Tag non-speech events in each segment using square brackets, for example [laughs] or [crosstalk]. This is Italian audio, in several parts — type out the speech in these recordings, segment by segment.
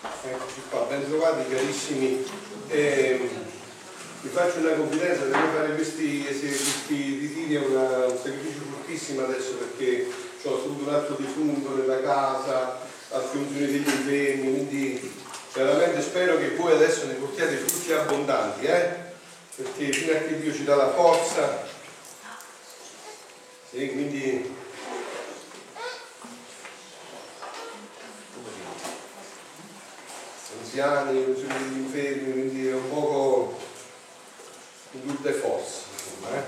Eccoci qua, ben trovati carissimi. Eh, vi faccio una confidenza, devo fare questi, questi ritiri, è un sacrificio fortissimo adesso perché ho avuto un atto di fungo nella casa, altre funzioni degli infermi, quindi veramente spero che voi adesso ne portiate frutti abbondanti, eh? perché fino a che Dio ci dà la forza, sì, quindi anziani, degli infermi, quindi è un poco in tutte forze, insomma, eh?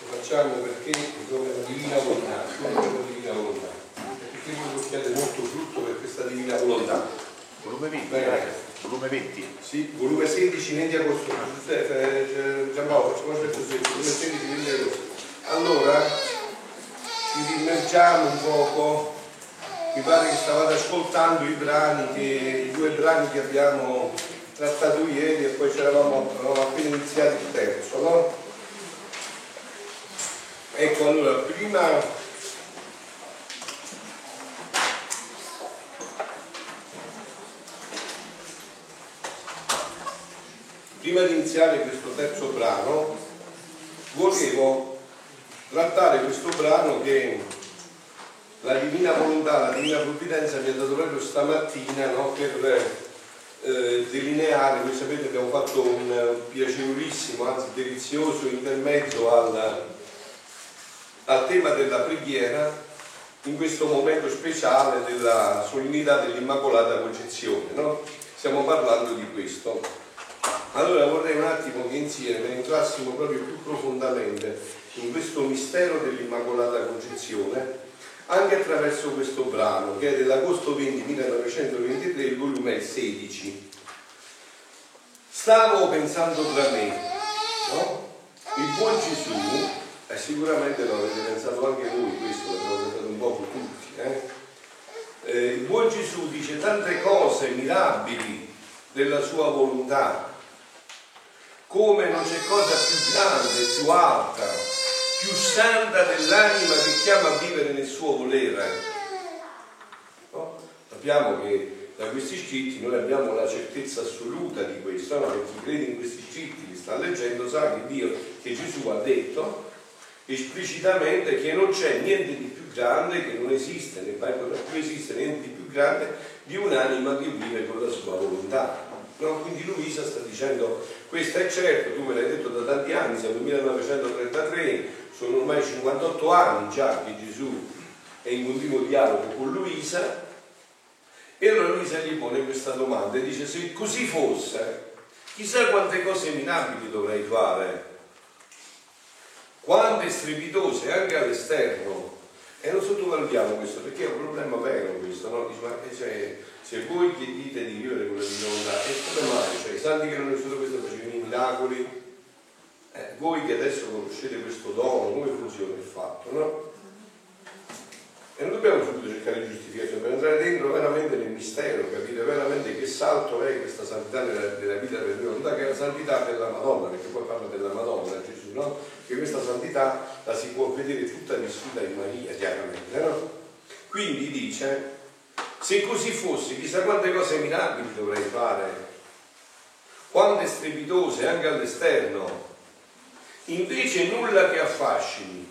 Lo facciamo perché come la divina volontà, come la divina volontà, perché voi portiate molto frutto per questa divina volontà. Volume 20, Bene. volume 20. Sì, volume 16, 20 agosto. Giampaolo, facciamo questo volume 16, 20 agosto. Allora, ci rimergiamo un poco mi pare che stavate ascoltando i brani che, i due brani che abbiamo trattato ieri e poi c'eravamo appena iniziati il terzo, no? Ecco allora, prima prima di iniziare questo terzo brano volevo trattare questo brano che la divina volontà, la divina provvidenza mi ha dato proprio stamattina no, per eh, delineare, voi sapete abbiamo fatto un piacevolissimo, anzi delizioso intermezzo al, al tema della preghiera in questo momento speciale della solennità dell'Immacolata Concezione. No? Stiamo parlando di questo. Allora vorrei un attimo che insieme entrassimo proprio più profondamente in questo mistero dell'Immacolata Concezione anche attraverso questo brano che è dell'agosto 20 1923, il volume 16. Stavo pensando tra me, no? Il buon Gesù, e sicuramente lo avete pensato anche voi, questo l'abbiamo pensato un po' tutti, eh? Eh, il buon Gesù dice tante cose mirabili della sua volontà, come non c'è cosa più grande, più alta, più santa dell'anima che chiama a vivere nel suo volere. No? Sappiamo che da questi scritti noi abbiamo la certezza assoluta di questo, no? chi crede in questi scritti, li sta leggendo, sa che Dio, che Gesù ha detto esplicitamente che non c'è niente di più grande, che non esiste, nel Bible non più esiste niente di più grande di un'anima che vive con la sua volontà. No? Quindi Luisa sta dicendo, questo è certo, tu me l'hai detto da tanti anni, siamo nel 1933, sono ormai 58 anni già che Gesù è in continuo dialogo con Luisa e allora Luisa gli pone questa domanda e dice se così fosse chissà quante cose minabili dovrei fare quante strepitose anche all'esterno e non sottovalutiamo questo perché è un problema vero questo no? Dice, ma cioè, se voi chiedete di vivere con la divina e come mai? Cioè, i santi che non hanno vissuto i miracoli eh, voi che adesso conoscete questo dono, come funziona il fatto, no? E non dobbiamo subito cercare di giustificazione, per entrare dentro veramente nel mistero, capire veramente che salto è questa santità nella, nella vita del Dio, che è la santità della Madonna, perché poi parla della Madonna Gesù, no? Che questa santità la si può vedere tutta vissuta in Maria, chiaramente, no? Quindi dice, se così fosse, chissà quante cose mirabili dovrei fare, quante strepitose anche all'esterno, invece nulla che affascini,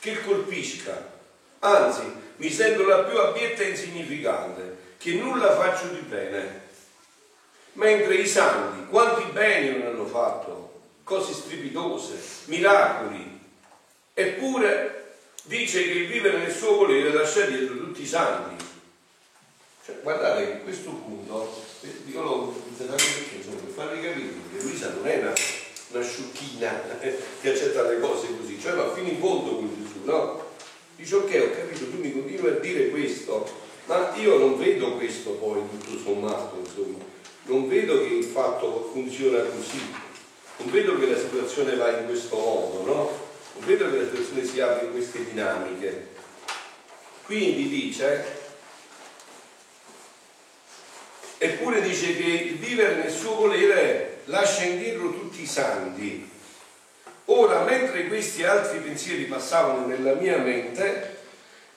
che colpisca, anzi mi sento la più abietta e insignificante, che nulla faccio di bene. Mentre i santi, quanti beni non hanno fatto, cose strepitose, miracoli, eppure dice che il vivere nel suo volere lascia dietro tutti i santi. Cioè, guardate che questo punto, io lo per farvi capire che Luisa non è una una sciocchina che accetta le cose così, cioè va fino in fondo con Gesù, no? Dice ok, ho capito, tu mi continui a dire questo, ma io non vedo questo poi tutto sommato, insomma, non vedo che il fatto funziona così, non vedo che la situazione va in questo modo, no? Non vedo che la situazione si apre in queste dinamiche. Quindi dice, eppure dice che il vivere nel suo volere lascia indietro tutti i santi. Ora, mentre questi altri pensieri passavano nella mia mente,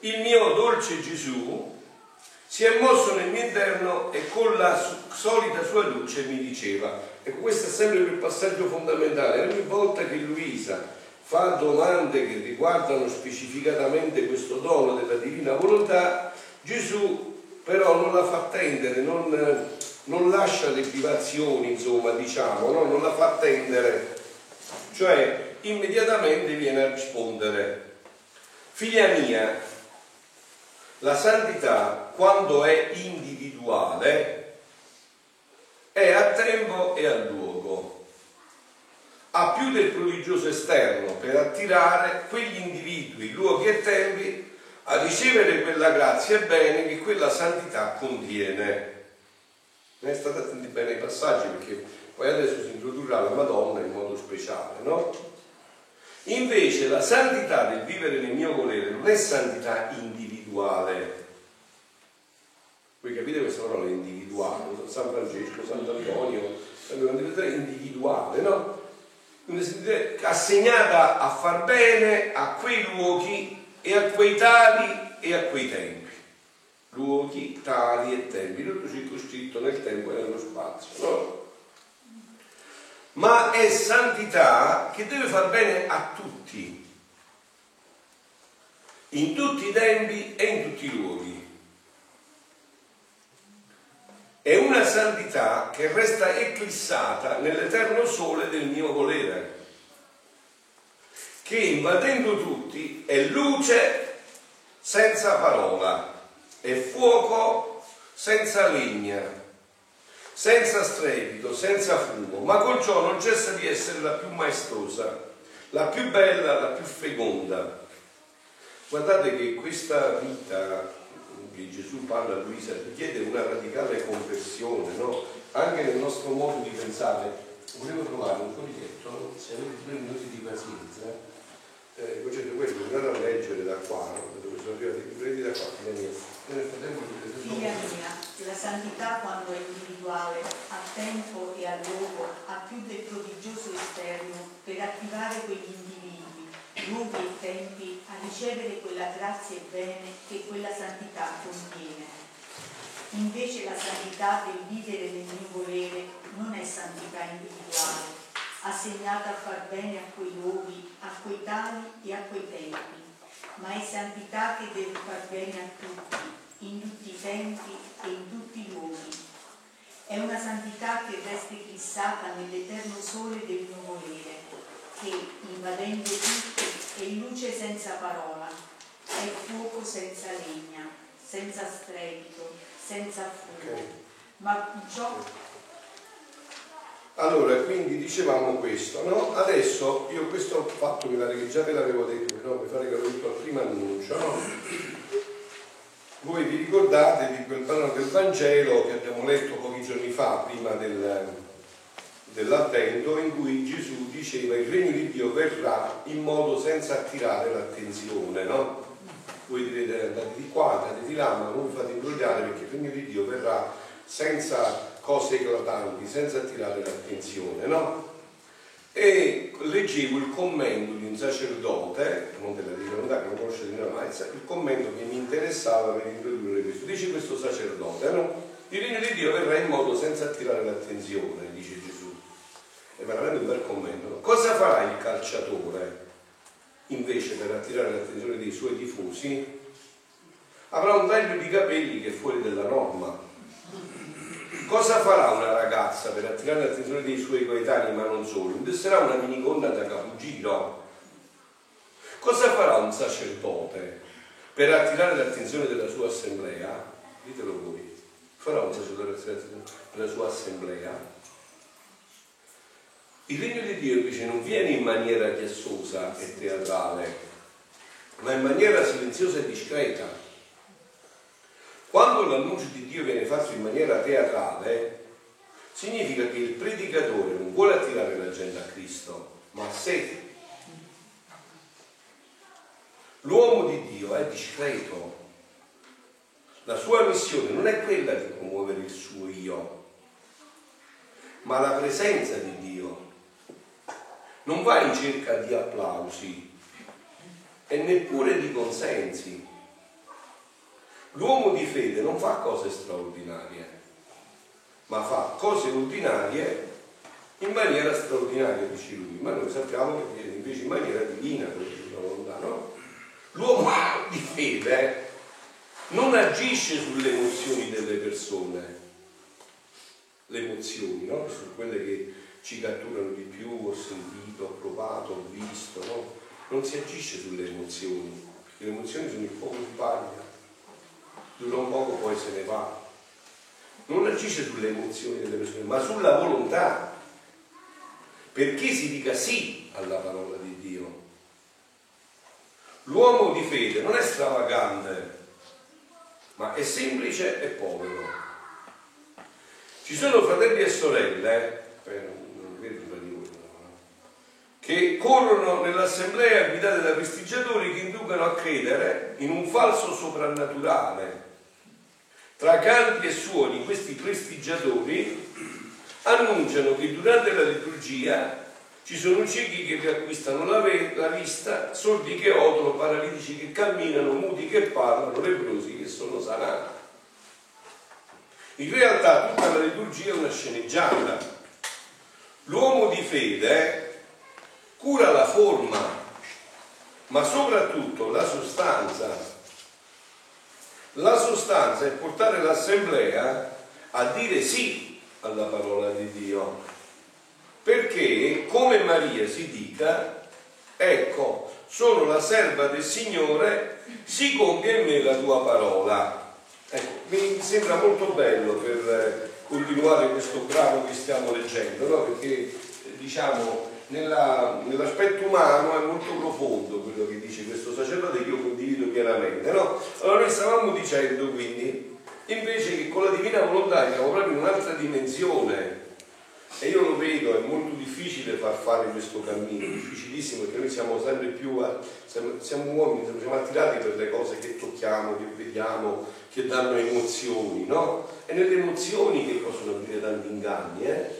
il mio dolce Gesù si è mosso nel mio interno e con la solita sua luce mi diceva, ecco questo è sempre il passaggio fondamentale, ogni volta che Luisa fa domande che riguardano specificatamente questo dono della divina volontà, Gesù però non la fa tendere, non, non lascia le privazioni, insomma, diciamo, no? non la fa tendere, cioè immediatamente viene a rispondere, figlia mia, la santità, quando è individuale, è a tempo e a luogo. Ha più del prodigioso esterno per attirare quegli individui, luoghi e tempi a ricevere quella grazia e bene che quella santità contiene. Ne state attenti bene ai passaggi perché poi adesso si introdurrà la Madonna in modo speciale, no? Invece la santità del vivere nel mio volere non è santità individuale. Voi capite questa parola individuale? San Francesco, Sant'Antonio, è individuale, no? Assegnata a far bene a quei luoghi e a quei tali e a quei tempi. Luoghi, tali e tempi, tutto circoscritto nel tempo e nello spazio, no? ma è santità che deve far bene a tutti, in tutti i tempi e in tutti i luoghi. È una santità che resta eclissata nell'eterno sole del mio volere, che invadendo tutti è luce senza parola, è fuoco senza legna, senza strepito, senza fumo, ma con ciò non cessa di essere la più maestosa, la più bella, la più feconda. Guardate che questa vita che Gesù parla a Luisa richiede una radicale conversione, no? anche nel nostro modo di pensare. Volevo trovare un foglietto, se avete due minuti di pazienza, eh, concetto quello, andate a leggere da qua, dove sono arrivati, prendi da qua, nel frattempo Figlia mia, la santità quando è individuale, a tempo e a luogo, ha più del prodigioso esterno per attivare quegli individui, luoghi e tempi a ricevere quella grazia e bene che quella santità contiene. Invece la santità del vivere nel mio volere non è santità individuale, assegnata a far bene a quei luoghi, a quei tali e a quei tempi, ma è santità che deve far bene a tutti, in tutti i tempi e in tutti i luoghi. È una santità che resta fissata nell'eterno sole del mio volere, che, invadendo tutto, è luce senza parola, è fuoco senza legna, senza strepito, senza fumo. Ma ciò allora, quindi dicevamo questo, no? Adesso io questo fatto mi pare che già ve l'avevo detto, no? mi pare che l'avevo detto al primo annuncio, no? Voi vi ricordate di quel brano del Vangelo che abbiamo letto pochi giorni fa, prima del, dell'avvento, in cui Gesù diceva il regno di Dio verrà in modo senza attirare l'attenzione, no? Voi direte andate di qua, andate di là, ma non fate imbrogliare perché il regno di Dio verrà senza cose eclatanti, senza attirare l'attenzione, no? e leggevo il commento di un sacerdote, non della divinità che non conosce di ma il commento che mi interessava per introdurre questo. Dice questo sacerdote, no? Il regno di Dio verrà in modo senza attirare l'attenzione, dice Gesù. È veramente un bel commento. Cosa farà il calciatore invece per attirare l'attenzione dei suoi tifosi? Avrà un taglio di capelli che è fuori dalla norma Cosa farà una ragazza per attirare l'attenzione dei suoi coetanei, ma non solo? Indosserà una minigonna da capogiro. Cosa farà un sacerdote per attirare l'attenzione della sua assemblea? Ditelo voi. Farà un sacerdote per attirare l'attenzione della sua assemblea? Il regno di Dio invece non viene in maniera chiassosa e teatrale, ma in maniera silenziosa e discreta quando l'annuncio di Dio viene fatto in maniera teatrale, significa che il predicatore non vuole attirare la gente a Cristo, ma a sé. L'uomo di Dio è discreto. La sua missione non è quella di promuovere il suo io, ma la presenza di Dio. Non va in cerca di applausi e neppure di consensi L'uomo di fede non fa cose straordinarie, ma fa cose ordinarie in maniera straordinaria, dice lui, ma noi sappiamo che viene invece in maniera divina, no? L'uomo di fede non agisce sulle emozioni delle persone, le emozioni, no? Sono quelle che ci catturano di più, ho sentito, ho provato, ho visto, no? Non si agisce sulle emozioni, perché le emozioni sono il fuoco di paglia, dura un poco poi se ne va. Non agisce sulle emozioni delle persone, ma sulla volontà, perché si dica sì alla parola di Dio. L'uomo di fede non è stravagante, ma è semplice e povero. Ci sono fratelli e sorelle, eh, che corrono nell'assemblea guidate da prestigiatori che inducono a credere in un falso soprannaturale. Tra canti e suoni questi prestigiatori annunciano che durante la liturgia ci sono ciechi che riacquistano la, la vista, sordi che odono, paralitici che camminano, muti che parlano, lebrosi che sono sanati. In realtà tutta la liturgia è una sceneggiata. L'uomo di fede cura la forma, ma soprattutto la sostanza. La sostanza è portare l'assemblea a dire sì alla parola di Dio perché come Maria si dica, ecco, sono la serva del Signore, si compie in me la tua parola. Ecco, mi sembra molto bello per eh, continuare questo brano che stiamo leggendo, no? perché diciamo nella, nell'aspetto umano è molto profondo quello che dice questo sacerdote che io condivido pienamente. No? Allora noi stavamo dicendo quindi invece che con la divina volontà siamo proprio in un'altra dimensione e io lo vedo, è molto difficile far fare questo cammino, difficilissimo perché noi siamo sempre più, siamo, uomini, siamo attirati per le cose che tocchiamo, che vediamo, che danno emozioni, no? E nelle emozioni che possono avere tanti inganni, eh?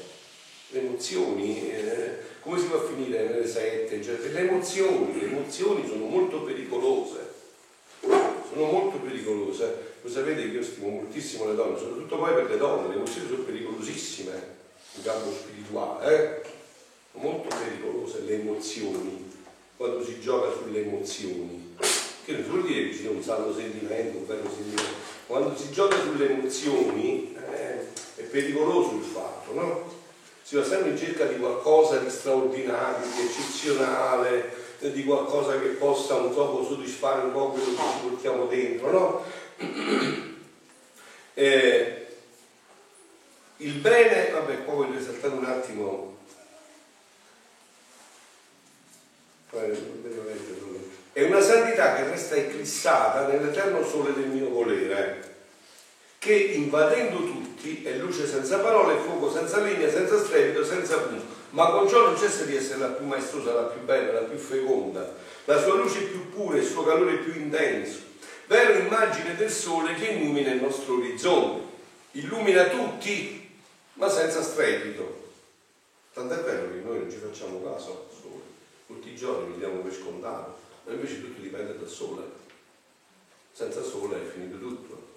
Le emozioni, eh, come si può finire nelle sette? Cioè, le emozioni, le emozioni sono molto pericolose, sono molto pericolose. Voi sapete che io stimo moltissimo le donne, soprattutto poi per le donne, le emozioni sono pericolosissime in campo spirituale, eh? molto pericolose le emozioni, quando si gioca sulle emozioni. Che non vuol dire che ci sia un saldo sentimento, un bello sentimento. Quando si gioca sulle emozioni eh, è pericoloso il fatto, no? Si va sempre in cerca di qualcosa di straordinario, di eccezionale, di qualcosa che possa un po' soddisfare un po' quello che ci portiamo dentro, no? [clears throat] Eh, il bene, vabbè, qua voglio esaltare un attimo. È una santità che resta eclissata nell'eterno sole del mio volere, che invadendo tutti è luce senza parole, fuoco senza linea, senza strepito, senza punto, ma con ciò non cessa di essere la più maestosa, la più bella, la più feconda, la sua luce più pura, il suo calore più intenso, vera immagine del sole che illumina il nostro orizzonte, illumina tutti ma senza strepito. Tant'è vero che noi non ci facciamo caso al sole, tutti i giorni mi diamo per scontato, ma invece tutto dipende dal sole. Senza sole è finito tutto.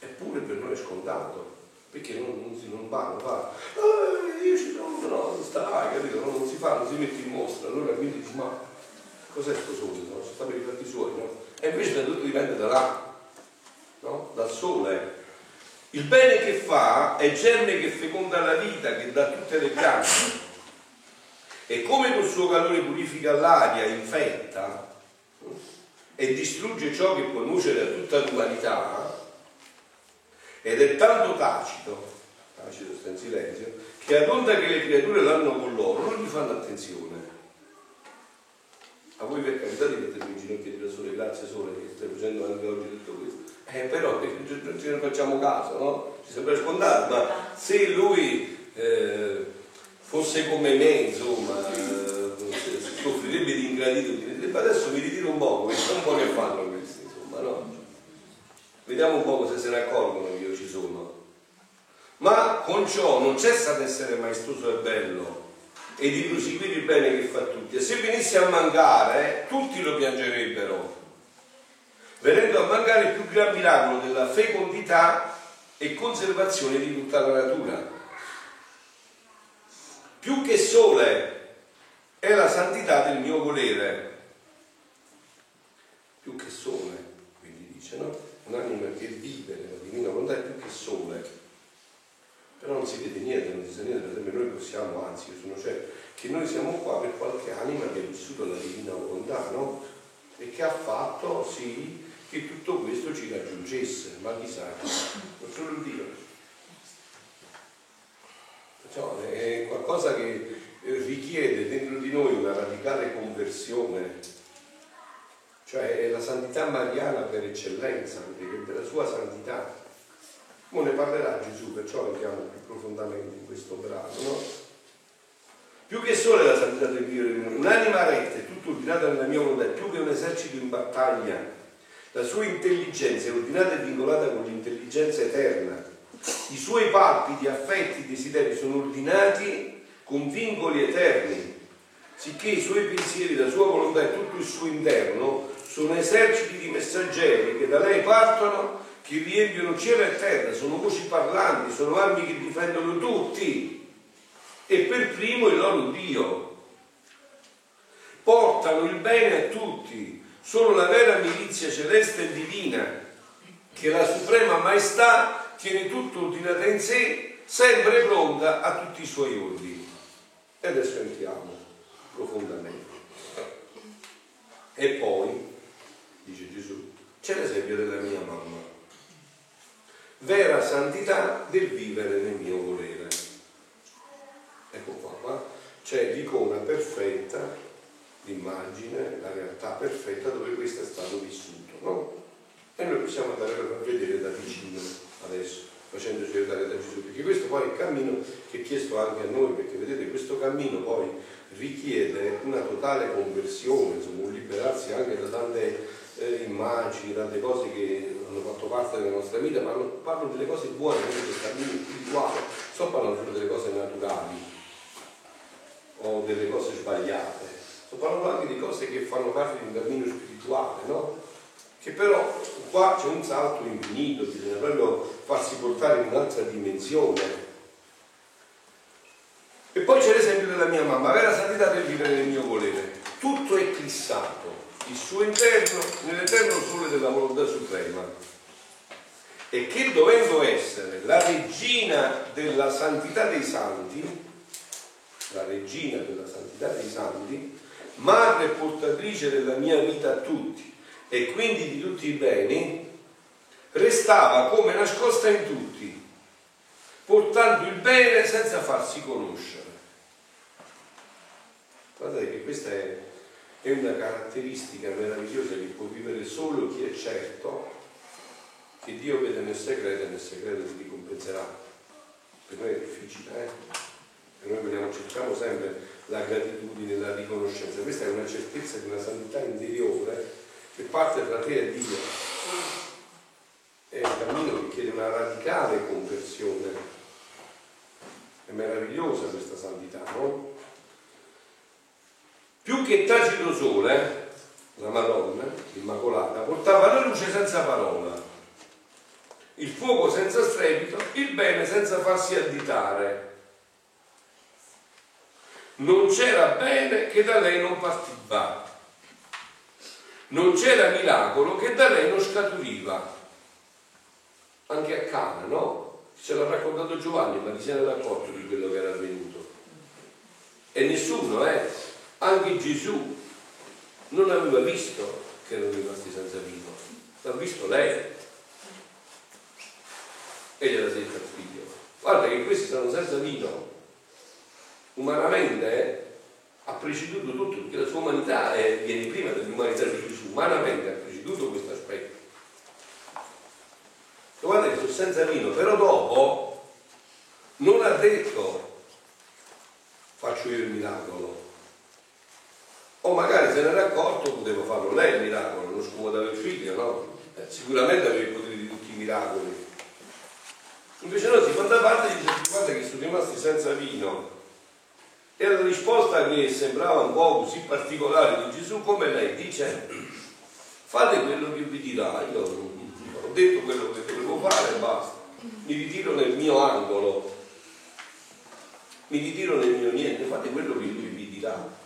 Eppure per noi è scontato, perché non, non, si, non va, va. Ah, io ci sono, no, non stai, capito? Non, non si fa, non si mette in mostra, allora quindi dici, ma cos'è questo sole? No? Sono stati i fatti suoi, no? E invece tutto dipende da là, no? Dal sole il bene che fa è germe che feconda la vita, che dà tutte le piante. E come col suo calore purifica l'aria, infetta e distrugge ciò che può nuocere a tutta l'umanità, ed è tanto tacito, tacito sta in silenzio, che ad onda che le creature l'hanno con loro, non gli fanno attenzione. A voi per carità di mettermi in ginocchio e sole, grazie sole che stai facendo anche oggi tutto questo eh, però non ce ne facciamo caso, no? Ci sembra scontato, ma se lui eh, fosse come me, insomma, eh, soffrirebbe di ingratitudine, adesso mi ritiro un po', questo un po' che fanno questi, insomma, no? Vediamo un po' se se ne accorgono che io ci sono. Ma con ciò non cessa di essere maestoso e bello e di proseguire il bene che fa tutti. E se venisse a mancare, tutti lo piangerebbero venendo a mancare il più gran miracolo della fecondità e conservazione di tutta la natura. Più che sole è la santità del mio volere. Più che sole, quindi dice, no? Un'anima che vive nella divina volontà è più che sole. Però non si vede niente, non si sa niente, per esempio noi possiamo, anzi io sono certo, che noi siamo qua per qualche anima che ha vissuto la divina volontà, no? E che ha fatto sì che tutto questo ci raggiungesse, ma chissà, non solo Dio. Perciò è qualcosa che richiede dentro di noi una radicale conversione, cioè è la santità mariana per eccellenza, della sua santità. Ora ne parlerà Gesù, perciò entriamo più profondamente in questo brano, no? Più che sole la santità del Dio, un'anima retta e tutto ordinata nella mia volontà, più che un esercito in battaglia. La sua intelligenza è ordinata e vincolata con l'intelligenza eterna. I suoi palpiti, affetti, desideri sono ordinati con vincoli eterni, sicché i suoi pensieri, la sua volontà e tutto il suo interno sono eserciti di messaggeri che da lei partono, che riempiono cielo e terra, sono voci parlanti, sono armi che difendono tutti e per primo il loro Dio. Portano il bene a tutti, sono la vera milizia celeste e divina, che la suprema maestà tiene tutto ordinata in sé, sempre pronta a tutti i suoi ordini. E adesso entriamo profondamente. E poi, dice Gesù, c'è l'esempio della mia mamma. Vera santità del vivere nel mio volere ecco qua, qua c'è l'icona perfetta, l'immagine, la realtà perfetta dove questo è stato vissuto, no? E noi possiamo andare a vedere da vicino adesso, facendoci aiutare da Gesù, perché questo poi è il cammino che è chiesto anche a noi, perché vedete questo cammino poi richiede una totale conversione, insomma un liberarsi anche da tante eh, immagini, tante cose che hanno fatto parte della nostra vita, ma parlo delle cose buone, quindi cammino spirituale, sto parlando solo delle cose naturali o delle cose sbagliate, sto parlando anche di cose che fanno parte di un cammino spirituale, no? Che però qua c'è un salto infinito, bisogna proprio farsi portare in un'altra dimensione. E poi c'è l'esempio della mia mamma, vera santità del vivere nel mio volere. Tutto è clissato, il suo interno nell'eterno sole della volontà suprema. E che dovendo essere la regina della santità dei santi, la regina della santità dei santi, madre portatrice della mia vita a tutti e quindi di tutti i beni, restava come nascosta in tutti, portando il bene senza farsi conoscere. Guardate che questa è, è una caratteristica meravigliosa che può vivere solo chi è certo che Dio vede nel segreto e nel segreto ti ricompenserà. Per noi è difficile, eh? E noi vogliamo, cerchiamo sempre la gratitudine, la riconoscenza. Questa è una certezza di una santità interiore che parte tra te e Dio. È un cammino che chiede una radicale conversione. È meravigliosa questa santità, no? Più che tacito sole, la Madonna, Immacolata, portava la luce senza parola, il fuoco senza strepito, il bene senza farsi additare non c'era bene che da lei non partiva, non c'era miracolo che da lei non scaturiva. Anche a Cana, no? Ce l'ha raccontato Giovanni, ma chi se n'era accorto di quello che era avvenuto? E nessuno, eh? Anche Gesù non aveva visto che erano rimasti senza vino, l'ha visto lei. E gliela detta al figlio. Guarda che questi sono senza vino, umanamente eh, ha preceduto tutto, perché la sua umanità è, viene prima dell'umanità di Gesù, umanamente ha preceduto questo aspetto. Guarda che sono senza vino, però dopo non ha detto faccio io il miracolo. O magari se ne era accorto potevo farlo lei il miracolo, non scomodava il figlio, no? Eh, sicuramente aveva il potere di tutti i miracoli. Invece no, si fa da parte e dice guarda che sono rimasti senza vino e la risposta che sembrava un po' così particolare di Gesù, come lei dice, fate quello che vi dirà, io ho detto quello che dovevo fare e basta, mi ritiro nel mio angolo, mi ritiro nel mio niente, fate quello che lui vi dirà.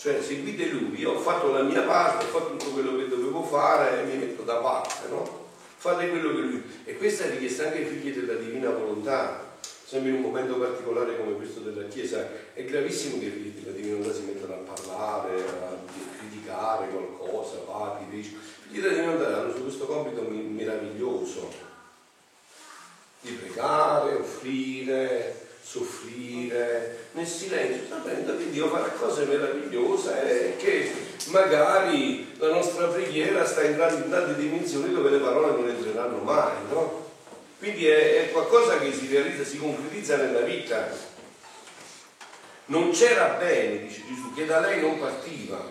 Cioè seguite lui, io ho fatto la mia parte, ho fatto tutto quello che dovevo fare e mi metto da parte, no? Fate quello che lui. E questa è richiesta anche ai figli della divina volontà. Sempre in un momento particolare come questo della Chiesa, è gravissimo che i figli della divina volontà si mettano a parlare, a criticare qualcosa, papi, pesci. I figli della divina volontà hanno questo compito meraviglioso di pregare, offrire, soffrire nel silenzio, sapendo che Dio farà cose meravigliose e che magari la nostra preghiera sta entrando in tante dimensioni dove le parole non entreranno mai, no? Quindi è, è qualcosa che si realizza, si concretizza nella vita. Non c'era bene, dice Gesù, che da lei non partiva,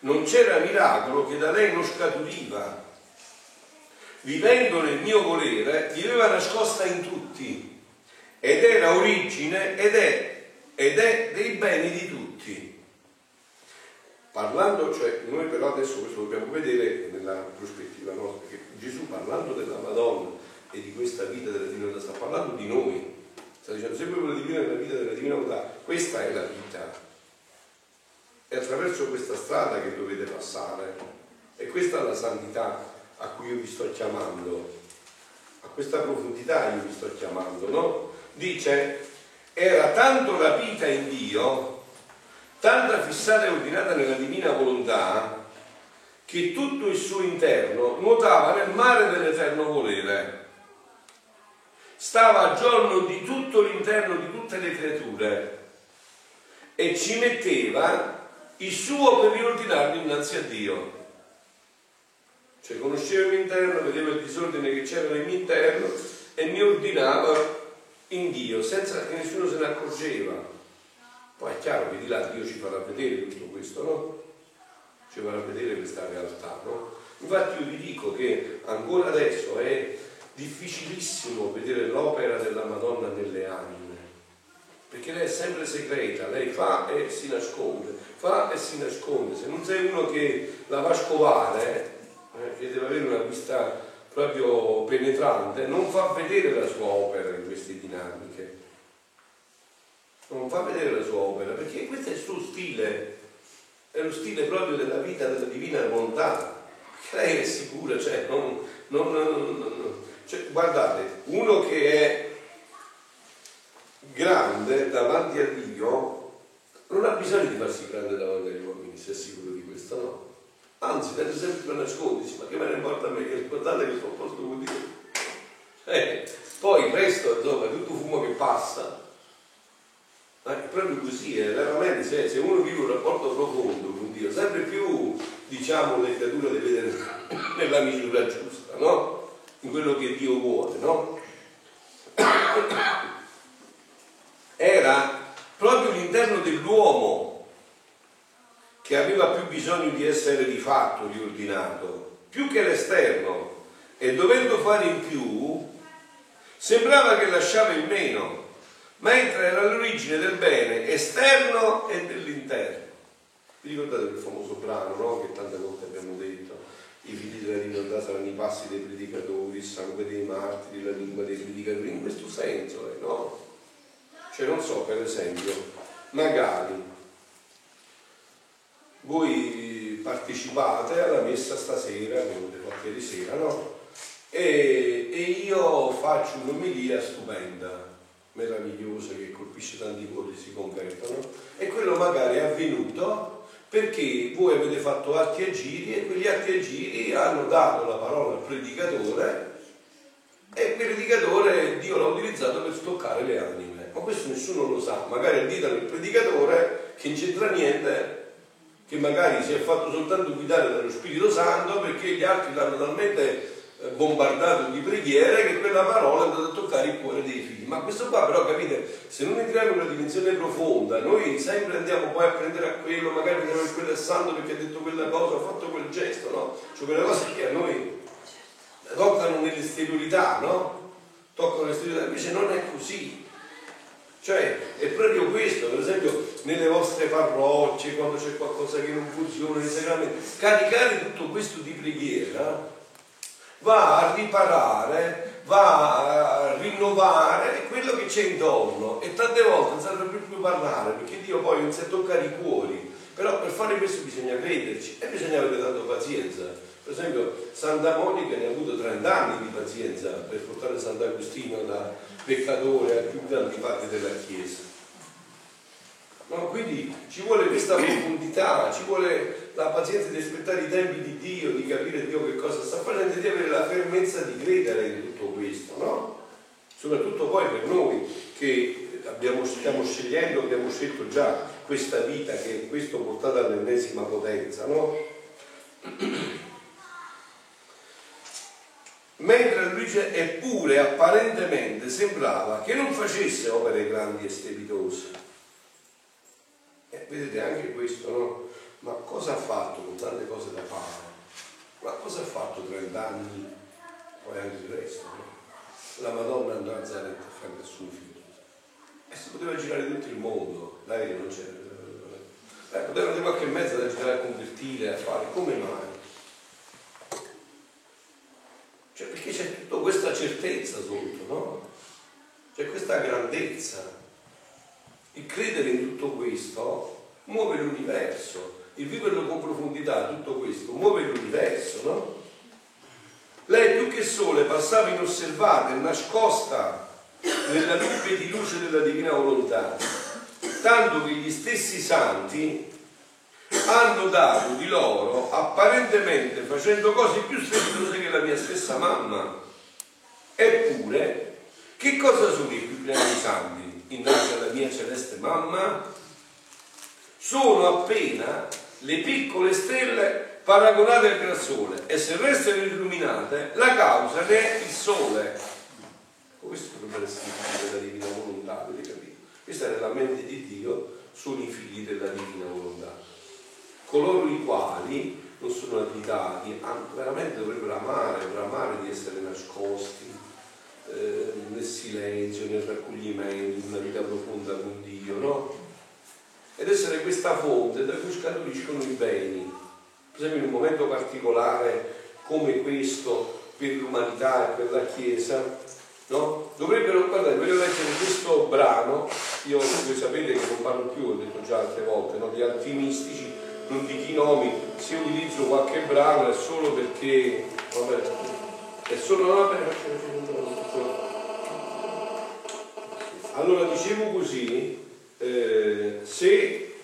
non c'era miracolo che da lei non scaturiva. Vivendo nel mio volere, viveva nascosta in tutti ed era origine ed è, ed è dei beni di tutti. Parlando, cioè noi però adesso questo dobbiamo vedere nella prospettiva nostra, che Gesù parlando della Madonna e di questa vita della divinità sta parlando di noi, sta dicendo sempre quella divina della vita della divinità, questa è la vita. È attraverso questa strada che dovete passare e questa è la santità a cui io vi sto chiamando, a questa profondità io vi sto chiamando, no? Dice, era tanto rapita in Dio, tanta fissata e ordinata nella divina volontà, che tutto il suo interno nuotava nel mare dell'eterno volere. Stava a giorno di tutto l'interno di tutte le creature e ci metteva il suo per riordinarlo innanzi a Dio. Cioè conosceva l'interno, vedeva il disordine che c'era nel mio interno e mi ordinava in Dio senza che nessuno se ne accorgeva. Poi è chiaro che di là Dio ci farà vedere tutto questo, no? Ci farà vedere questa realtà, no? Infatti io vi dico che ancora adesso è difficilissimo vedere l'opera della Madonna nelle anime, perché lei è sempre segreta, lei fa e si nasconde, fa e si nasconde. Se non sei uno che la va a scovare, eh, che deve avere una vista proprio penetrante, non fa vedere la sua opera in queste dinamiche. Non fa vedere la sua opera, perché questo è il suo stile, è lo stile proprio della vita della divina volontà. Lei è sicura, cioè, non, non, non, cioè, guardate, uno che è grande davanti a Dio non ha bisogno di farsi grande davanti agli uomini, se è sicuro di questo, no? Anzi, per esempio nascondersi, ma che me ne importa a me? Che l'importante che sono a posto con Dio. Eh, poi il resto, insomma, è tutto fumo che passa. Ma è proprio così, è veramente, se, se uno vive un rapporto profondo con Dio, sempre più, diciamo, le creature le vede [coughs] nella misura giusta, no? In quello che Dio vuole, no? [coughs] Era proprio l'interno dell'uomo che aveva più bisogno di essere di fatto riordinato, più che l'esterno, e dovendo fare in più, sembrava che lasciava il meno, mentre era l'origine del bene esterno e dell'interno. Vi ricordate quel famoso brano no? che tante volte abbiamo detto? I figli della divinità saranno i passi dei predicatori, il sangue dei martiri, la lingua dei predicatori, in questo senso, eh, no? Cioè non so, per esempio, magari voi partecipate alla messa stasera, venite qualche sera, no? E, e io faccio un'omelia stupenda, meravigliosa, che colpisce tanti cuori si convertono, e quello magari è avvenuto perché voi avete fatto atti e giri e quegli atti e giri hanno dato la parola al predicatore e quel predicatore Dio l'ha utilizzato per stoccare le anime. Ma questo nessuno lo sa, magari additano il predicatore che non c'entra niente che magari si è fatto soltanto guidare dallo Spirito Santo perché gli altri l'hanno talmente eh, bombardato di preghiere che quella parola è andata a toccare il cuore dei figli. Ma questo qua però capite, se non entriamo in una dimensione profonda, noi sempre andiamo poi a prendere a quello, magari andiamo in quello santo perché ha detto quella cosa, ha fatto quel gesto, no? Cioè quelle cose che a noi toccano nell'esteriorità, no? Toccano nell'esteriorità, invece non è così. Cioè, è proprio questo, per esempio, nelle vostre parrocchie, quando c'è qualcosa che non funziona, nei caricare tutto questo di preghiera va a riparare, va a rinnovare quello che c'è intorno. E tante volte non serve più, più parlare perché Dio poi non sa toccare i cuori, però per fare questo bisogna crederci e bisogna avere tanto pazienza. Per esempio Santa Monica ne ha avuto 30 anni di pazienza per portare Sant'Agostino da peccatore ai più fatti della Chiesa. No, quindi ci vuole questa profondità, ci vuole la pazienza di aspettare i tempi di Dio, di capire Dio che cosa sta facendo di avere la fermezza di credere in tutto questo, no? Soprattutto poi per noi che abbiamo, stiamo scegliendo, abbiamo scelto già questa vita che è questo portata all'ennesima potenza, no? Lui eppure apparentemente sembrava che non facesse opere grandi e strepitose eh, vedete anche questo, no? Ma cosa ha fatto con tante cose da fare? Ma cosa ha fatto 30 anni? Poi anche il resto, no? La Madonna andò a Nazareth a fare nessun figlio. E si poteva girare tutto il mondo, lei non c'era. Eh, poteva avere qualche mezzo da girare a convertire, a fare, come mai? Cioè, perché c'è tutta questa certezza sotto, no? C'è questa grandezza. Il credere in tutto questo muove l'universo, il viverlo con profondità, tutto questo muove l'universo, no? Lei più che sole passava inosservata e nascosta nella nube di luce della divina volontà, tanto che gli stessi santi hanno dato di loro apparentemente facendo cose più strepitose che la mia stessa mamma. Eppure, che cosa sono i più grandi santi? innanzi alla mia celeste mamma, sono appena le piccole stelle paragonate al gran sole e se restano illuminate la causa ne è il sole. Questo dovrebbe essere il figlio della divina volontà, avete capito? Questa è la mente di Dio, sono i figli della divina volontà. Coloro i quali non sono additati, veramente dovrebbero amare, dovrebbero amare di essere nascosti, eh, nel silenzio, nel raccoglimento, in una vita profonda con Dio, no? Ed essere questa fonte da cui scaturiscono i beni. Per esempio in un momento particolare come questo per l'umanità e per la Chiesa, no? Dovrebbero, guardate, voglio leggere questo brano, io voi sapete che non parlo più, ho detto già altre volte, no? di altri mistici, non di chi nomi, se utilizzo qualche brano è solo perché, vabbè, è solo no, allora dicevo così, eh, se,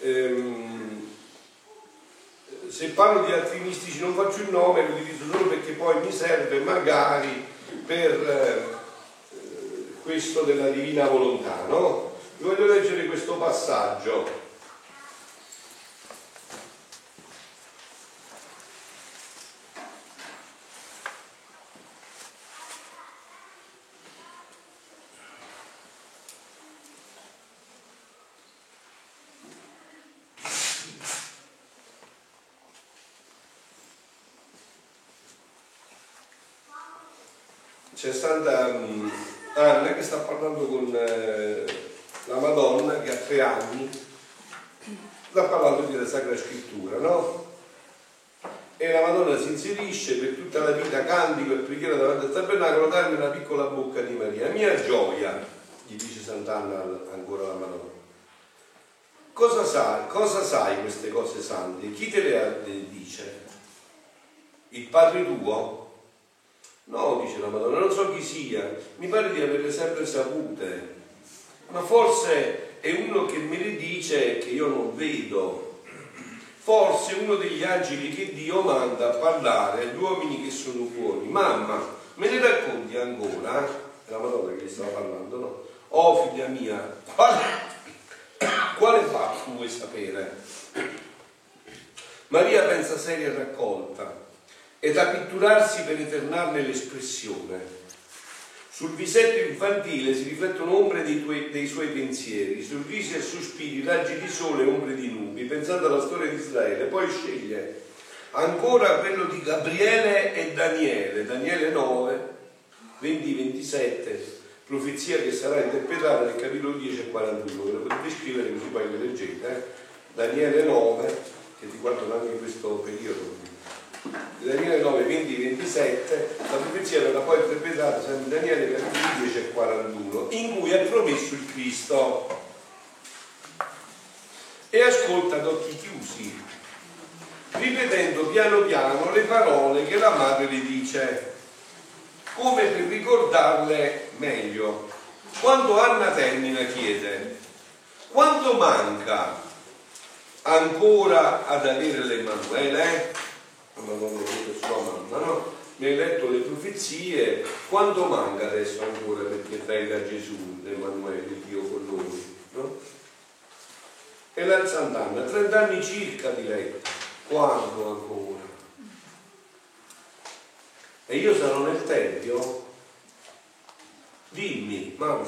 ehm, se, parlo di altri mistici non faccio il nome, lo utilizzo solo perché poi mi serve magari per eh, questo della divina volontà, no? Vi voglio leggere questo passaggio c'è Santa um, Anna che sta parlando con eh, la Madonna che ha tre anni, sta parlando della Sacra Scrittura, no? E la Madonna si inserisce per tutta la vita cantico e preghiera davanti al tabernacolo, darmi una piccola bocca di Maria. Mia gioia, gli dice Sant'Anna ancora la Madonna. Cosa sai? Cosa sai queste cose sante? Chi te le dice? Il Padre tuo? No, dice la Madonna, non so chi sia, mi pare di averle sempre sapute, ma forse è uno che me le dice che io non vedo. Forse uno degli angeli che Dio manda a parlare agli uomini che sono fuori. Mamma, me ne racconti ancora? È la Madonna che gli stava parlando, no? Oh figlia mia, quale, quale fatto vuoi sapere? Maria pensa seria e raccolta e da pitturarsi per eternarne l'espressione. Sul visetto infantile si riflettono ombre dei, tuoi, dei, suoi pensieri, sorrisi e sospiri, raggi di sole e ombre di nubi, pensando alla storia di Israele. Poi sceglie ancora quello di Gabriele e Daniele, Daniele 9, 20-27, profezia che sarà interpretata nel capitolo 10 e 41, ve lo potete scrivere così poi lo leggete, eh? Daniele 9, che riguardano anche questo periodo. Daniele 9, 20, 27, la profezia verrà poi interpretata sempre in Daniele capitolo 10 e 41, in cui è promesso il Cristo. E ascolta ad occhi chiusi, ripetendo piano piano le parole che la madre le dice come per ricordarle meglio. Quando Anna termina chiede, quanto manca ancora ad avere l'Emanuele? Ma non lo dice sua mamma, no? Mi hai letto le profezie, quanto manca adesso ancora perché venga Gesù, l'Emanuele, Dio con noi? No? E la Sant'Anna, 30 anni circa di letto, quanto ancora? e io sarò nel Tempio, dimmi, mamma,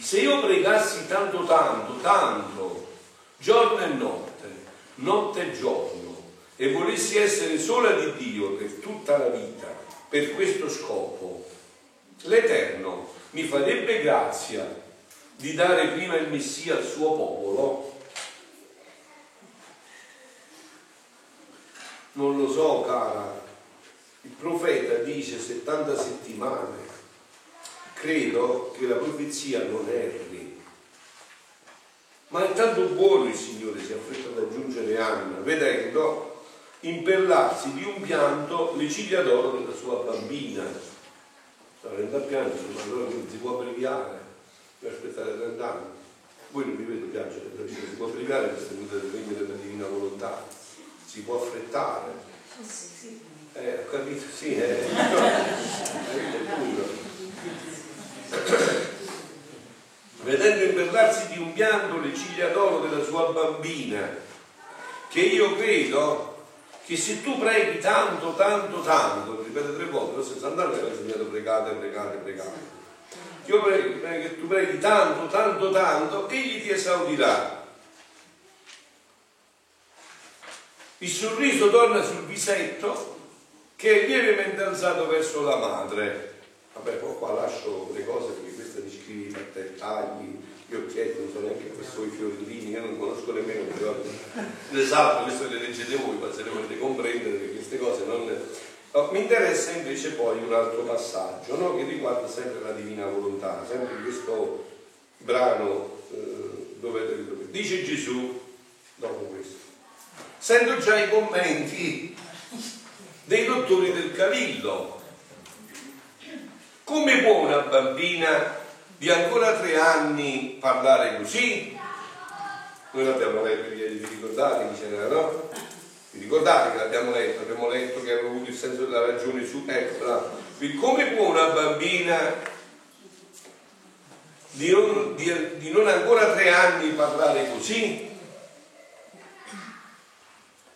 se io pregassi tanto, tanto, tanto, giorno e notte, notte e giorno, e volessi essere sola di Dio per tutta la vita, per questo scopo, l'Eterno mi farebbe grazia di dare prima il Messia al suo popolo? Non lo so, cara, il profeta dice 70 settimane. Credo che la profezia non erri. Ma è tanto buono il Signore, si affretta ad aggiungere Anna, vedendo impellarsi di un pianto le ciglia d'oro della sua bambina. Sta venendo a piangere, ma allora non si può abbreviare per aspettare 30 anni. Voi non vi vedo piangere, si può abbreviare questa venuta del regno della divina volontà, si può affrettare. Sì, sì. Eh, ho capito, sì, eh. [laughs] Vedendo imperlarsi di un pianto le ciglia d'oro della sua bambina, che io credo che se tu preghi tanto, tanto, tanto, ripeto tre volte, lo stesso andare aveva insegnato pregate, pregate, pregate. Io prego che tu preghi tanto, tanto, tanto, egli ti esaudirà. Il sorriso torna sul visetto che è lievemente alzato verso la madre. Vabbè, qua lascio le cose te, tagli, gli occhietti, non so neanche questo i fiorellini, io non conosco nemmeno, però le salto, questo le leggete voi, ma se le volete comprendere queste cose non... Oh, mi interessa invece poi un altro passaggio no? che riguarda sempre la divina volontà, sempre questo brano eh, dove dice Gesù, dopo questo, sento già i commenti dei dottori del Cavillo. Come può una bambina di ancora tre anni parlare così? Noi l'abbiamo letto vi ricordate chi c'era, no? Vi ricordate che l'abbiamo letto? Abbiamo letto che aveva avuto il senso della ragione su ecco, come può una bambina di non, di, di non ancora tre anni parlare così?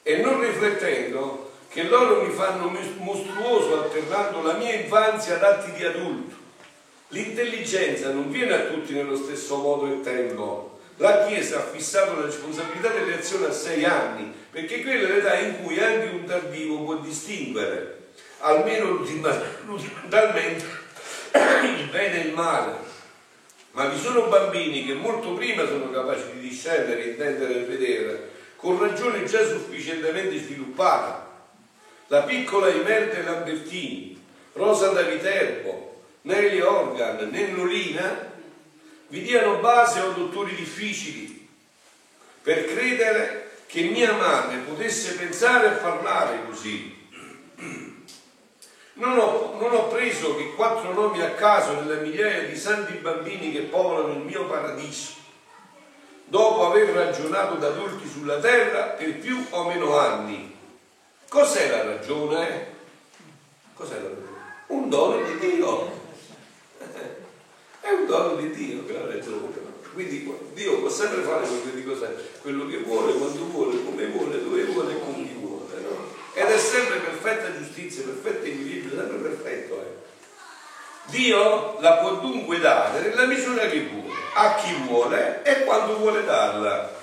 E non riflettendo che loro mi fanno mostruoso alternando la mia infanzia ad atti di adulto. L'intelligenza non viene a tutti nello stesso modo e tempo. La Chiesa ha fissato la responsabilità delle azioni a sei anni, perché quella è l'età in cui anche un tardivo può distinguere, almeno rudimentalmente, il bene e il male. Ma vi sono bambini che molto prima sono capaci di discernere, intendere e vedere, con ragione già sufficientemente sviluppata la piccola Imerte Lambertini, Rosa da Viterbo, Nelly Organ, Nennolina, vi diano base o dottori difficili per credere che mia madre potesse pensare e parlare così. Non ho, non ho, preso che quattro nomi a caso nelle migliaia di santi bambini che popolano il mio paradiso, dopo aver ragionato da adulti sulla terra per più o meno anni Cos'è la ragione? Cos'è la ragione? Un dono di Dio. È un dono di Dio che la ragione. Quindi Dio può sempre fare quello che, quello che vuole, quando vuole, come vuole, dove vuole con chi vuole. No? Ed è sempre perfetta giustizia, perfetto equilibrio, sempre perfetto. Eh. Dio la può dunque dare nella misura che vuole, a chi vuole e quando vuole darla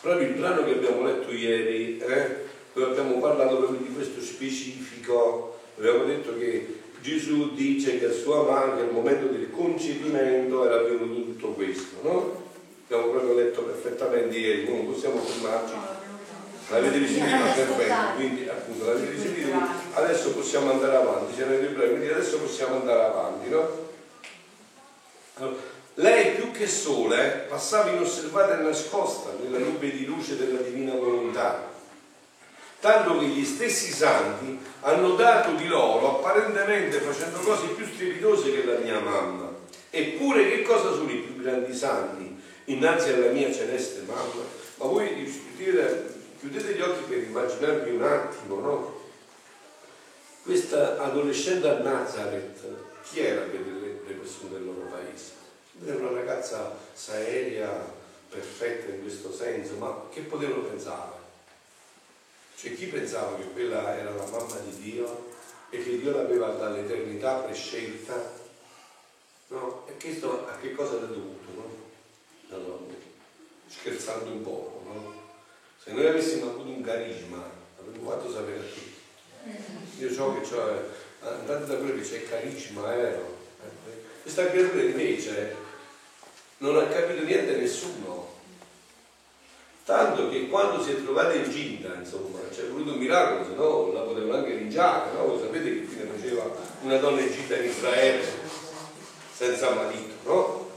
proprio il brano che abbiamo letto ieri, eh, dove abbiamo parlato proprio di questo specifico, abbiamo detto che Gesù dice che sua madre al momento del concepimento era avvenuto tutto questo, no? Abbiamo proprio letto perfettamente ieri, non possiamo fermarci. L'avete ricevuto? Perfetto, quindi appunto l'avete ricevuto, adesso possiamo andare avanti, c'erano i problemi, quindi adesso possiamo andare avanti, no? Allora, lei più che sole passava inosservata e nascosta nella nube di luce della divina volontà tanto che gli stessi santi hanno dato di loro apparentemente facendo cose più strepitose che la mia mamma. Eppure che cosa sono i più grandi santi innanzi alla mia celeste mamma? Ma voi chiudete, chiudete gli occhi per immaginarvi un attimo, no? Questa adolescente a Nazareth, chi era per le, persone del loro paese? Era una ragazza seria, perfetta in questo senso, ma che potevano pensare? C'è chi pensava che quella era la mamma di Dio e che Dio l'aveva dall'eternità prescelta, no? E questo a che cosa era dovuto, no? no? Scherzando un po', no? Se noi avessimo avuto un carisma, l'avremmo fatto sapere a tutti. Io so che c'è, andate da quello che c'è carisma, eh? Questa creatura invece non ha capito niente nessuno Tanto che quando si è trovata incinta, insomma, c'è voluto un miracolo, se no la potevano anche rinciare, no? Voi sapete che fine faceva una donna incinta in Israele senza marito, no?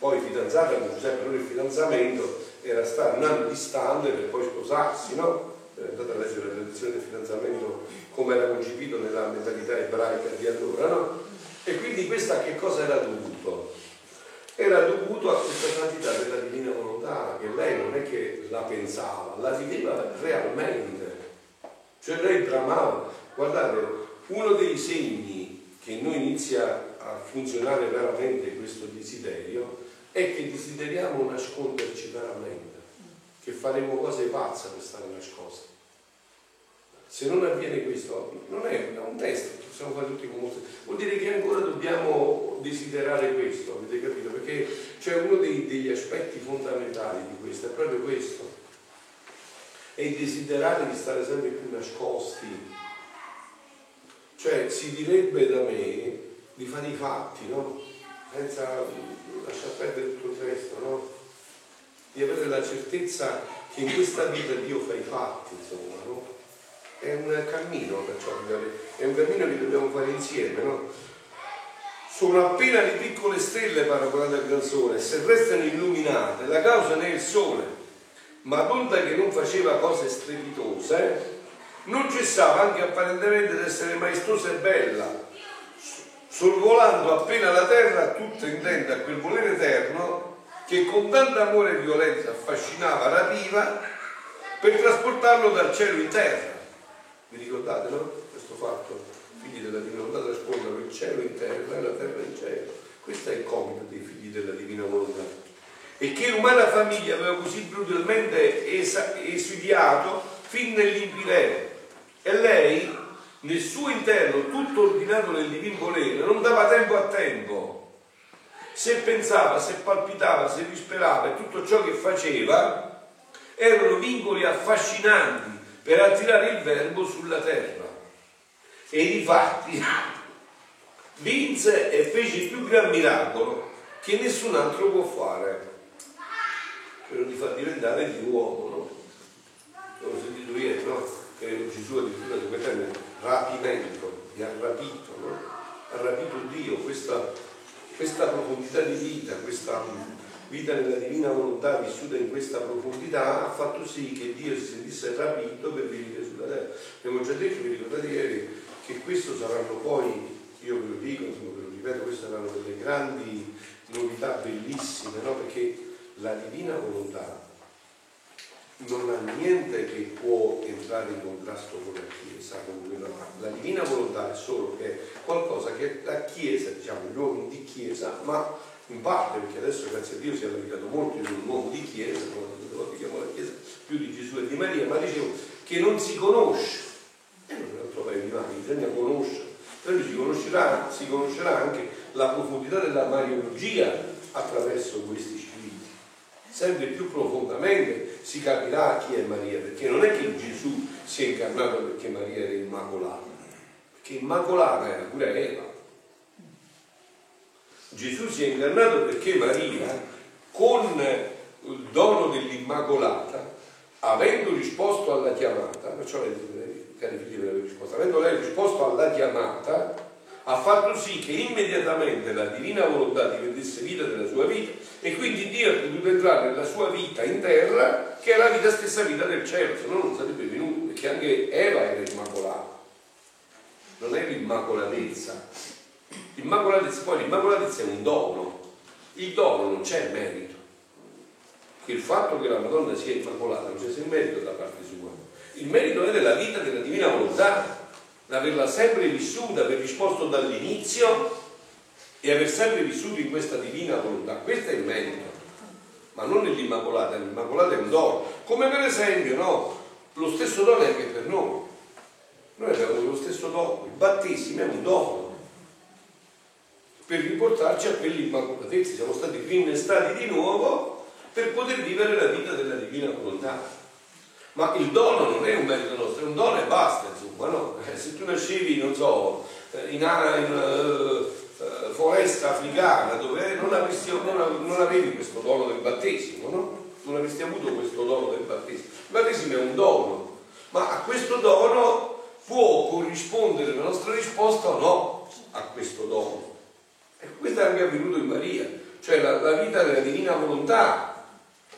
Poi fidanzata con Giuseppe, però il fidanzamento era stato un anno distante per poi sposarsi, no? È andata a leggere la tradizione del fidanzamento come era concepito nella mentalità ebraica di allora, no? E quindi questa a che cosa era dovuto? Era dovuto a questa santità della divina volontà, che lei non è che la pensava, la viveva realmente. Cioè lei bramava. Guardate, uno dei segni che noi inizia a funzionare veramente questo desiderio è che desideriamo nasconderci veramente, che faremo cose pazze per stare nascosti. Se non avviene questo, non è un test, possiamo fare tutti con molto. Vuol dire che ancora dobbiamo desiderare questo, avete capito? Perché c'è uno dei, degli aspetti fondamentali di questo, è proprio questo. È il desiderare di stare sempre più nascosti. Cioè si direbbe da me di fare i fatti, no? Senza lasciar perdere tutto il resto, no? Di avere la certezza che in questa vita Dio fa i fatti, insomma, no? È un cammino perciò, è un cammino che dobbiamo fare insieme, no? Sono appena le piccole stelle paragonate al gran sole, se restano illuminate, la causa ne è il sole, ma Donda che non faceva cose strepitose, non cessava anche apparentemente di essere maestosa e bella, sorvolando appena la terra tutta intenta a quel volere eterno che con tanto amore e violenza affascinava, rapiva, per trasportarlo dal cielo in terra vi ricordate, no? Questo fatto, figli della divina volontà traspondono il cielo in terra e la terra in cielo. Questo è il compito dei figli della divina volontà. E che l'umana famiglia aveva così brutalmente esiliato fin nell'impireo. E lei, nel suo interno, tutto ordinato nel divin volere, non dava tempo a tempo. Se pensava, se palpitava, se disperava e tutto ciò che faceva erano vincoli affascinanti per attirare il verbo sulla terra. E difatti vinse e fece il più gran miracolo che nessun altro può fare, quello di far diventare di uomo, no? L'ho sentito ieri, no? Che Gesù addirittura su quel rapimento, gli ha rapito, no? Ha rapito Dio, questa, questa profondità di vita, questa vita nella divina volontà vissuta in questa profondità ha fatto sì che Dio si sentisse rapito per venire sulla terra. Abbiamo già detto, vi ricordate ieri, che questo saranno poi, io ve lo dico, ve lo ripeto, queste saranno delle grandi novità bellissime, no? perché la divina volontà non ha niente che può entrare in contrasto con la Chiesa, con quella, la divina volontà è solo che è qualcosa che la Chiesa, diciamo, gli uomini di Chiesa, ma in parte perché adesso grazie a Dio si è navigato molto in un uomo di chiesa, la chiesa più di Gesù e di Maria, ma dicevo che non si conosce, e non è un paio di mani, bisogna conoscere, però si conoscerà, si conoscerà anche la profondità della mariologia attraverso questi scritti. Sempre più profondamente si capirà chi è Maria, perché non è che Gesù si è incarnato perché Maria era immacolata, che immacolata era pure Eva. Gesù si è incarnato perché Maria, con il dono dell'Immacolata, avendo risposto alla chiamata, perciò lei, cari figli, aveva risposto, avendo lei risposto alla chiamata, ha fatto sì che immediatamente la divina volontà diventasse vita della sua vita e quindi Dio ha potuto entrare nella sua vita in terra che è la vita stessa vita del cielo, se no non sarebbe venuto, perché anche Eva era immacolata, non è l'immacolatezza. L'immacolatezza, poi l'immacolatezza è un dono, il dono non c'è merito. Il fatto che la Madonna sia immacolata non c'è merito da parte sua. Il merito è della vita della divina volontà l'averla sempre vissuta, aver risposto dall'inizio e aver sempre vissuto in questa divina volontà. Questo è il merito, ma non nell'Immacolata, l'Immacolata è un dono. Come per esempio, no? Lo stesso dono è anche per noi. Noi abbiamo lo stesso dono, il battesimo è un dono per riportarci a quell'immacolatezza. Siamo stati rinnestati di nuovo per poter vivere la vita della divina volontà. Ma il dono non è un merito nostro, è un dono e basta, insomma, no? Eh, se tu nascevi, non so, eh, in, in uh, foresta africana dove non, avresti, non, non, avevi questo dono del battesimo, no? Non avresti avuto questo dono del battesimo. Il battesimo è un dono, ma a questo dono può corrispondere la nostra risposta o no a questo dono. E questo è anche avvenuto in Maria, cioè la, la vita della divina volontà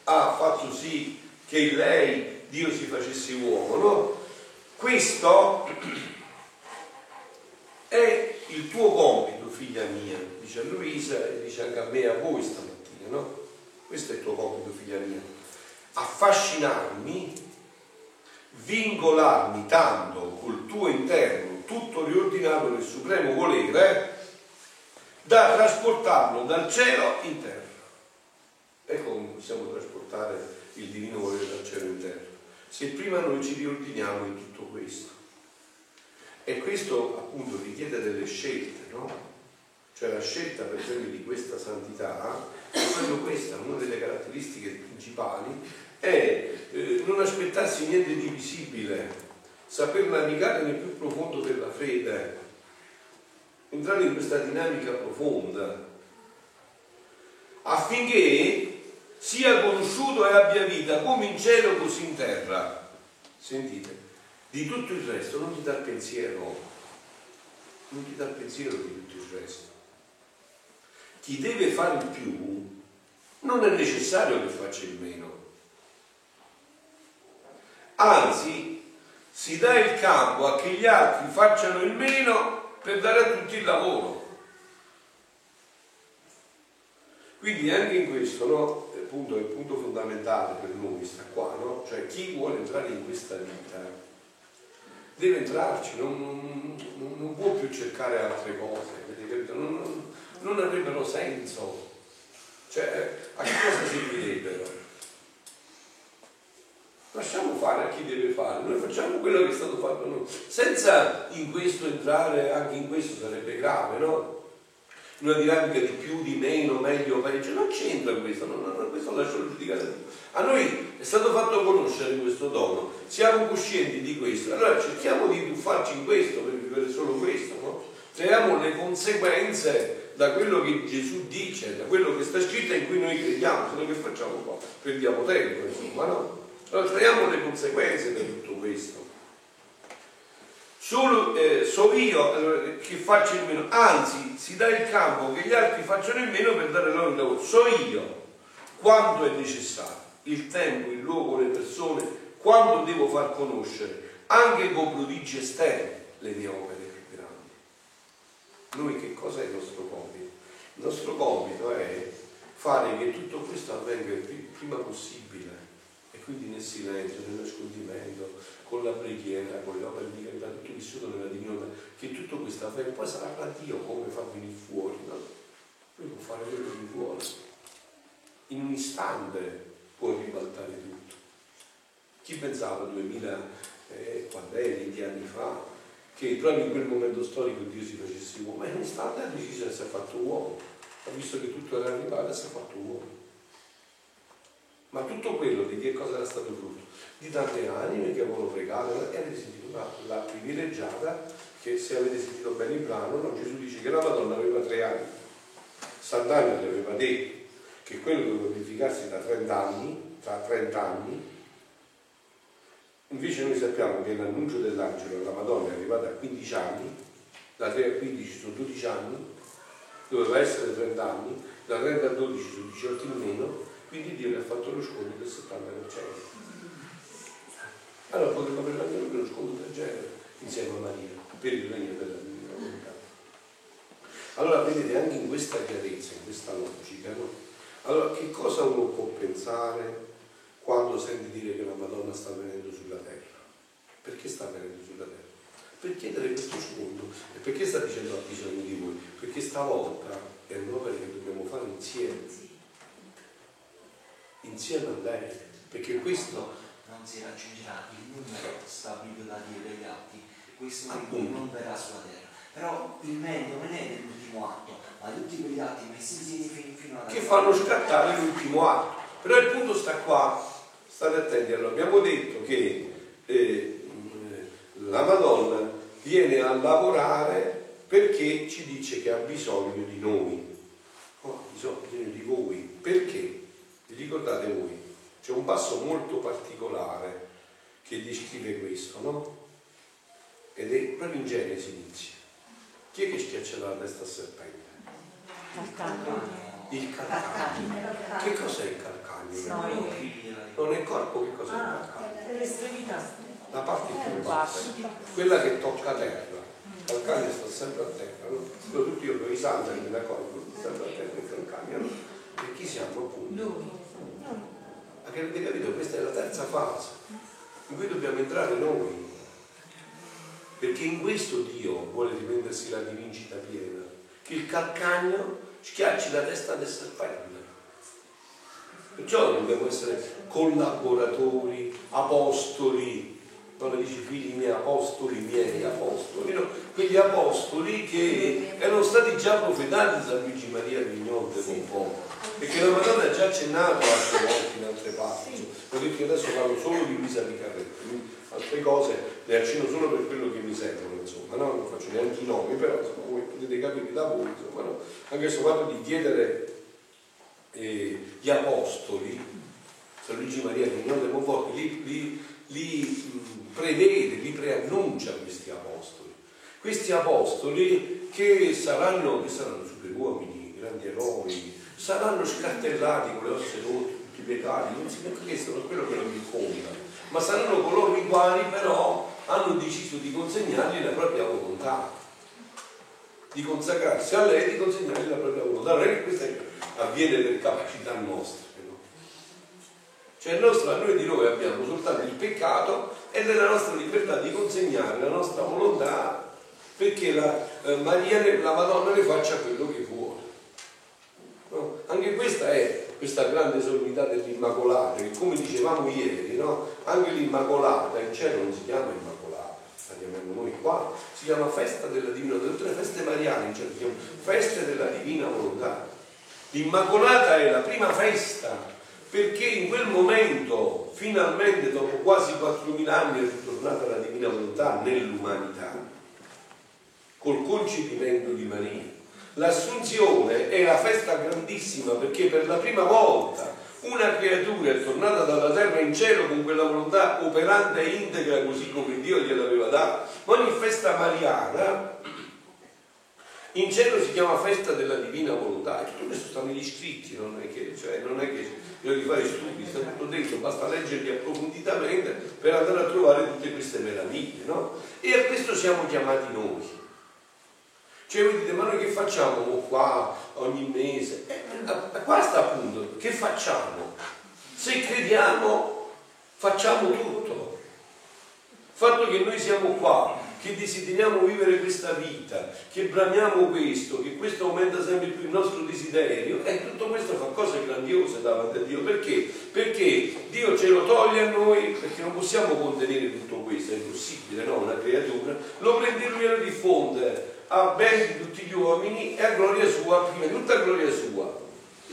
ha fatto sì che lei Dio si facesse uomo, no? Questo è il tuo compito, figlia mia, dice a Luisa e dice anche a me e a voi stamattina, no? Questo è il tuo compito, figlia mia. Affascinarmi, vincolarmi tanto col tuo interno, tutto riordinato nel supremo volere, da trasportarlo dal cielo in terra. Ecco come possiamo trasportare il divino volere dal cielo in terra se prima noi ci riordiniamo in tutto questo. E questo appunto richiede delle scelte, no? Cioè la scelta per esempio di questa santità, proprio questa, una delle caratteristiche principali, è eh, non aspettarsi niente di visibile, saper navigare nel più profondo della fede, entrare in questa dinamica profonda, affinché sia conosciuto e abbia vita come in cielo così in terra. Sentite, di tutto il resto non ti dà pensiero, non ti dà pensiero di tutto il resto. Chi deve fare il più non è necessario che faccia il meno. Anzi, si dà il campo a che gli altri facciano il meno per dare a tutti il lavoro. Quindi anche in questo, no? punto, il punto fondamentale per noi sta qua, no? Cioè chi vuole entrare in questa vita deve entrarci, non, non, non può più cercare altre cose, non, non, avrebbero senso. Cioè, a che cosa servirebbero? Lasciamo fare a chi deve fare, noi facciamo quello che è stato fatto noi, senza in questo entrare, anche in questo sarebbe grave, no? una dinamica di più, di meno, meglio, peggio, non c'entra questo, non, non, questo lascio giudicare a noi è stato fatto conoscere questo dono, siamo coscienti di questo, allora cerchiamo di tuffarci in questo per vivere solo questo, no? Traiamo le conseguenze da quello che Gesù dice, da quello che sta scritto in cui noi crediamo, se no che facciamo un po', perdiamo tempo, insomma, no? Allora traiamo le conseguenze di tutto questo. Solo, eh, so io allora, che faccio il meno, anzi si dà il campo che gli altri facciano il meno per dare loro il lavoro. So io quanto è necessario, il tempo, il luogo, le persone, quando devo far conoscere, anche con prodigi esterni, le mie opere più grandi. Noi che cosa è il nostro compito? Il nostro compito è fare che tutto questo avvenga il prima possibile quindi nel silenzio, nel nascondimento, con la preghiera, con le opere di carità, tutto vissuto nella divinità, che tutto questo avvenga, poi sarà da Dio come fa venire fuori, no? Lui può fare quello che vuole. In un istante può ribaltare tutto. Chi pensava 2000, eh, quando è, 20 anni fa, che proprio in quel momento storico Dio si facesse uomo, ma in un istante ha deciso di essere fatto uomo, ha visto che tutto era arrivato e si è fatto uomo. Ma tutto quello di che cosa era stato frutto? Di tante anime che avevano pregato e avete sentito la, la privilegiata che se avete sentito bene il brano, no? Gesù dice che la Madonna aveva tre anni. Sant'Anna le aveva detto che quello doveva verificarsi da 30 anni, tra 30 anni, invece noi sappiamo che l'annuncio dell'angelo alla Madonna è arrivato a 15 anni, da 3 a 15 sono 12 anni, doveva essere 30 anni, da 30 a 12 sono 18 in meno, quindi Dio le ha fatto lo sconto del 70%. Allora potrebbe avere anche lo sconto del genere insieme a Maria per il regno della divina volontà. Allora vedete anche in questa chiarezza, in questa logica, no? Allora che cosa uno può pensare quando sente dire che la Madonna sta venendo sulla terra? Perché sta venendo sulla terra? Per chiedere questo sconto e perché sta dicendo ha bisogno di voi? Perché stavolta è un'opera che dobbiamo fare insieme insieme a lei perché questo non si raggiungerà il numero stabilito da Dio degli atti questo non verrà sulla terra. Però il meglio non è nell'ultimo atto, ma tutti quegli atti messi insieme fino, fino alla Che fanno scattare l'ultimo atto. Però il punto sta qua, state attenti, allora abbiamo detto che eh, la Madonna viene a lavorare perché ci dice che ha bisogno di noi, oh, ha bisogno di voi. Perché? Ricordate voi? C'è un passo molto particolare che descrive questo, no? ed è proprio in Genesi inizia. Chi è che schiaccia la testa al serpente? Il calcagno. Che cos'è il calcagno? Non è corpo, che cos'è il Ah, calcagno? La parte più bassa, quella che tocca terra. Il calcagno sta sempre a terra, no? Tutti io con i santi mi d'accordo, sempre a terra il calcagno, no? E chi siamo appunto? Noi. Avete capito? Questa è la terza fase in cui dobbiamo entrare noi perché in questo Dio vuole riprendersi la rivincita piena, che il calcagno schiacci la testa del serpente. Perciò dobbiamo essere collaboratori, apostoli, non dice figli miei, apostoli miei, apostoli, no? quegli apostoli che erano stati già profetati da Luigi Maria de Pompò, perché la Madonna ha già accennato altre volte in [laughs] altre parti. Ho detto che adesso parlo solo di Luisa Picarretti, altre cose le accenno solo per quello che mi servono, insomma, no? non faccio neanche i nomi, però insomma, voi potete capire da voi, insomma, no? anche questo fatto di chiedere eh, gli apostoli, San Luigi Maria Vignone de Monforti, li, li, li prevede, li preannuncia questi apostoli. Questi apostoli che saranno, che saranno superuomini, grandi eroi, saranno scartellati con le ossa rotte, tutti i peccati, non si non è quello che non conta ma saranno coloro i quali però hanno deciso di consegnargli la propria volontà, di consacrarsi a lei, di consegnargli la propria volontà. Non è che questo avviene per capacità nostre, no? Cioè nostra, noi di noi abbiamo soltanto il peccato e nella nostra libertà di consegnare la nostra volontà perché la, eh, Maria, la Madonna ne faccia quello che vuole. Anche questa è questa grande solennità dell'Immacolata, che come dicevamo ieri, no? anche l'Immacolata in cielo non si chiama Immacolata, la chiamiamo noi qua, si chiama festa della Divina Volontà, tutte le feste mariane in cielo si chiamano feste della Divina Volontà. L'Immacolata è la prima festa perché in quel momento, finalmente dopo quasi 4.000 anni, è ritornata la Divina Volontà nell'umanità, col concepimento di Maria L'assunzione è la festa grandissima perché per la prima volta una creatura è tornata dalla terra in cielo con quella volontà operante e integra così come Dio gliel'aveva dato. Ogni festa mariana in cielo si chiama festa della divina volontà e tutto questo sta negli scritti, non è che, cioè, non è che devo fare studi, sta tutto dentro, basta leggerli approfonditamente per andare a trovare tutte queste meraviglie, no? E a questo siamo chiamati noi. Cioè voi dite, ma noi che facciamo qua ogni mese? Eh, qua sta appunto, che facciamo? Se crediamo, facciamo tutto. Il fatto che noi siamo qua, che desideriamo vivere questa vita, che bramiamo questo, che questo aumenta sempre più il nostro desiderio, e eh, tutto questo fa cose grandiose davanti a Dio. Perché? Perché Dio ce lo toglie a noi, perché non possiamo contenere tutto questo, è impossibile, no? Una creatura, lo prende e lui lo diffonde a bene di tutti gli uomini e a gloria sua, prima di tutto a gloria sua,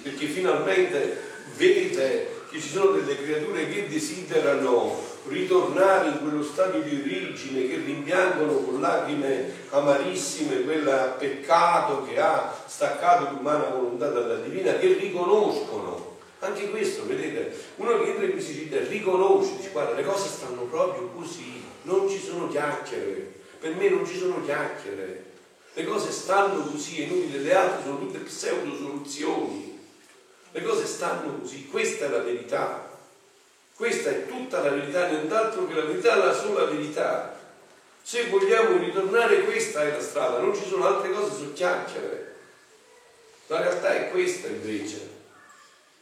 perché finalmente vede che ci sono delle creature che desiderano ritornare in quello stato di origine che rimpiangono con lacrime amarissime quel peccato che ha staccato l'umana volontà dalla divina, che riconoscono. Anche questo, vedete, uno che entra in questi riconosce, dice guarda le cose stanno proprio così, non ci sono chiacchiere, per me non ci sono chiacchiere, le cose stanno così, è inutile, le altre sono tutte pseudo soluzioni, le cose stanno così, questa è la verità. Questa è tutta la verità, nient'altro che la verità, la sola verità. Se vogliamo ritornare, questa è la strada, non ci sono altre cose su chiacchiere. La realtà è questa invece.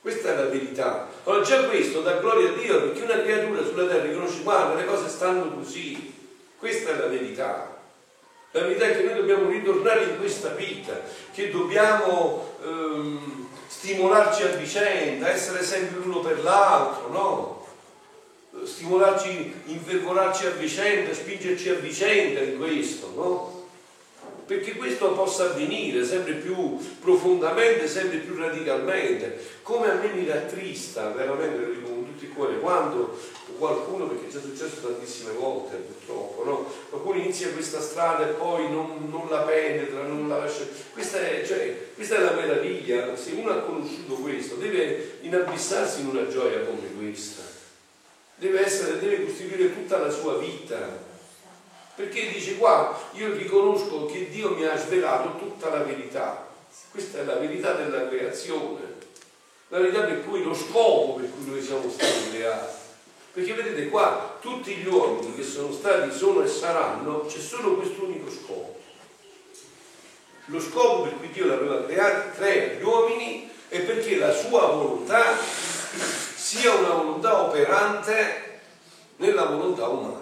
Questa è la verità. Allora già questo dà gloria a Dio perché una creatura sulla terra riconosce, guarda, le cose stanno così. Questa è la verità. La verità è che noi dobbiamo ritornare in questa vita, che dobbiamo ehm, stimolarci a vicenda, essere sempre l'uno per l'altro, no? stimolarci, infervorarci a vicenda, spingerci a vicenda in questo, no? Perché questo possa avvenire sempre più profondamente, sempre più radicalmente. Come a me mi rattrista, veramente lo dico con tutto il cuore, quando qualcuno, perché è già successo tantissime volte purtroppo, no? qualcuno inizia questa strada e poi non, non la penetra, non la lascia. Questa è, cioè, questa è la meraviglia, se uno ha conosciuto questo deve inabissarsi in una gioia come questa deve, essere, deve costituire tutta la sua vita. Perché dice qua, io riconosco che Dio mi ha svelato tutta la verità. Questa è la verità della creazione, la verità per cui lo scopo per cui noi siamo stati creati. Perché vedete qua, tutti gli uomini che sono stati, sono e saranno, c'è solo questo unico scopo. Lo scopo per cui Dio l'aveva creato, crea gli uomini, è perché la sua volontà sia una volontà operante nella volontà umana.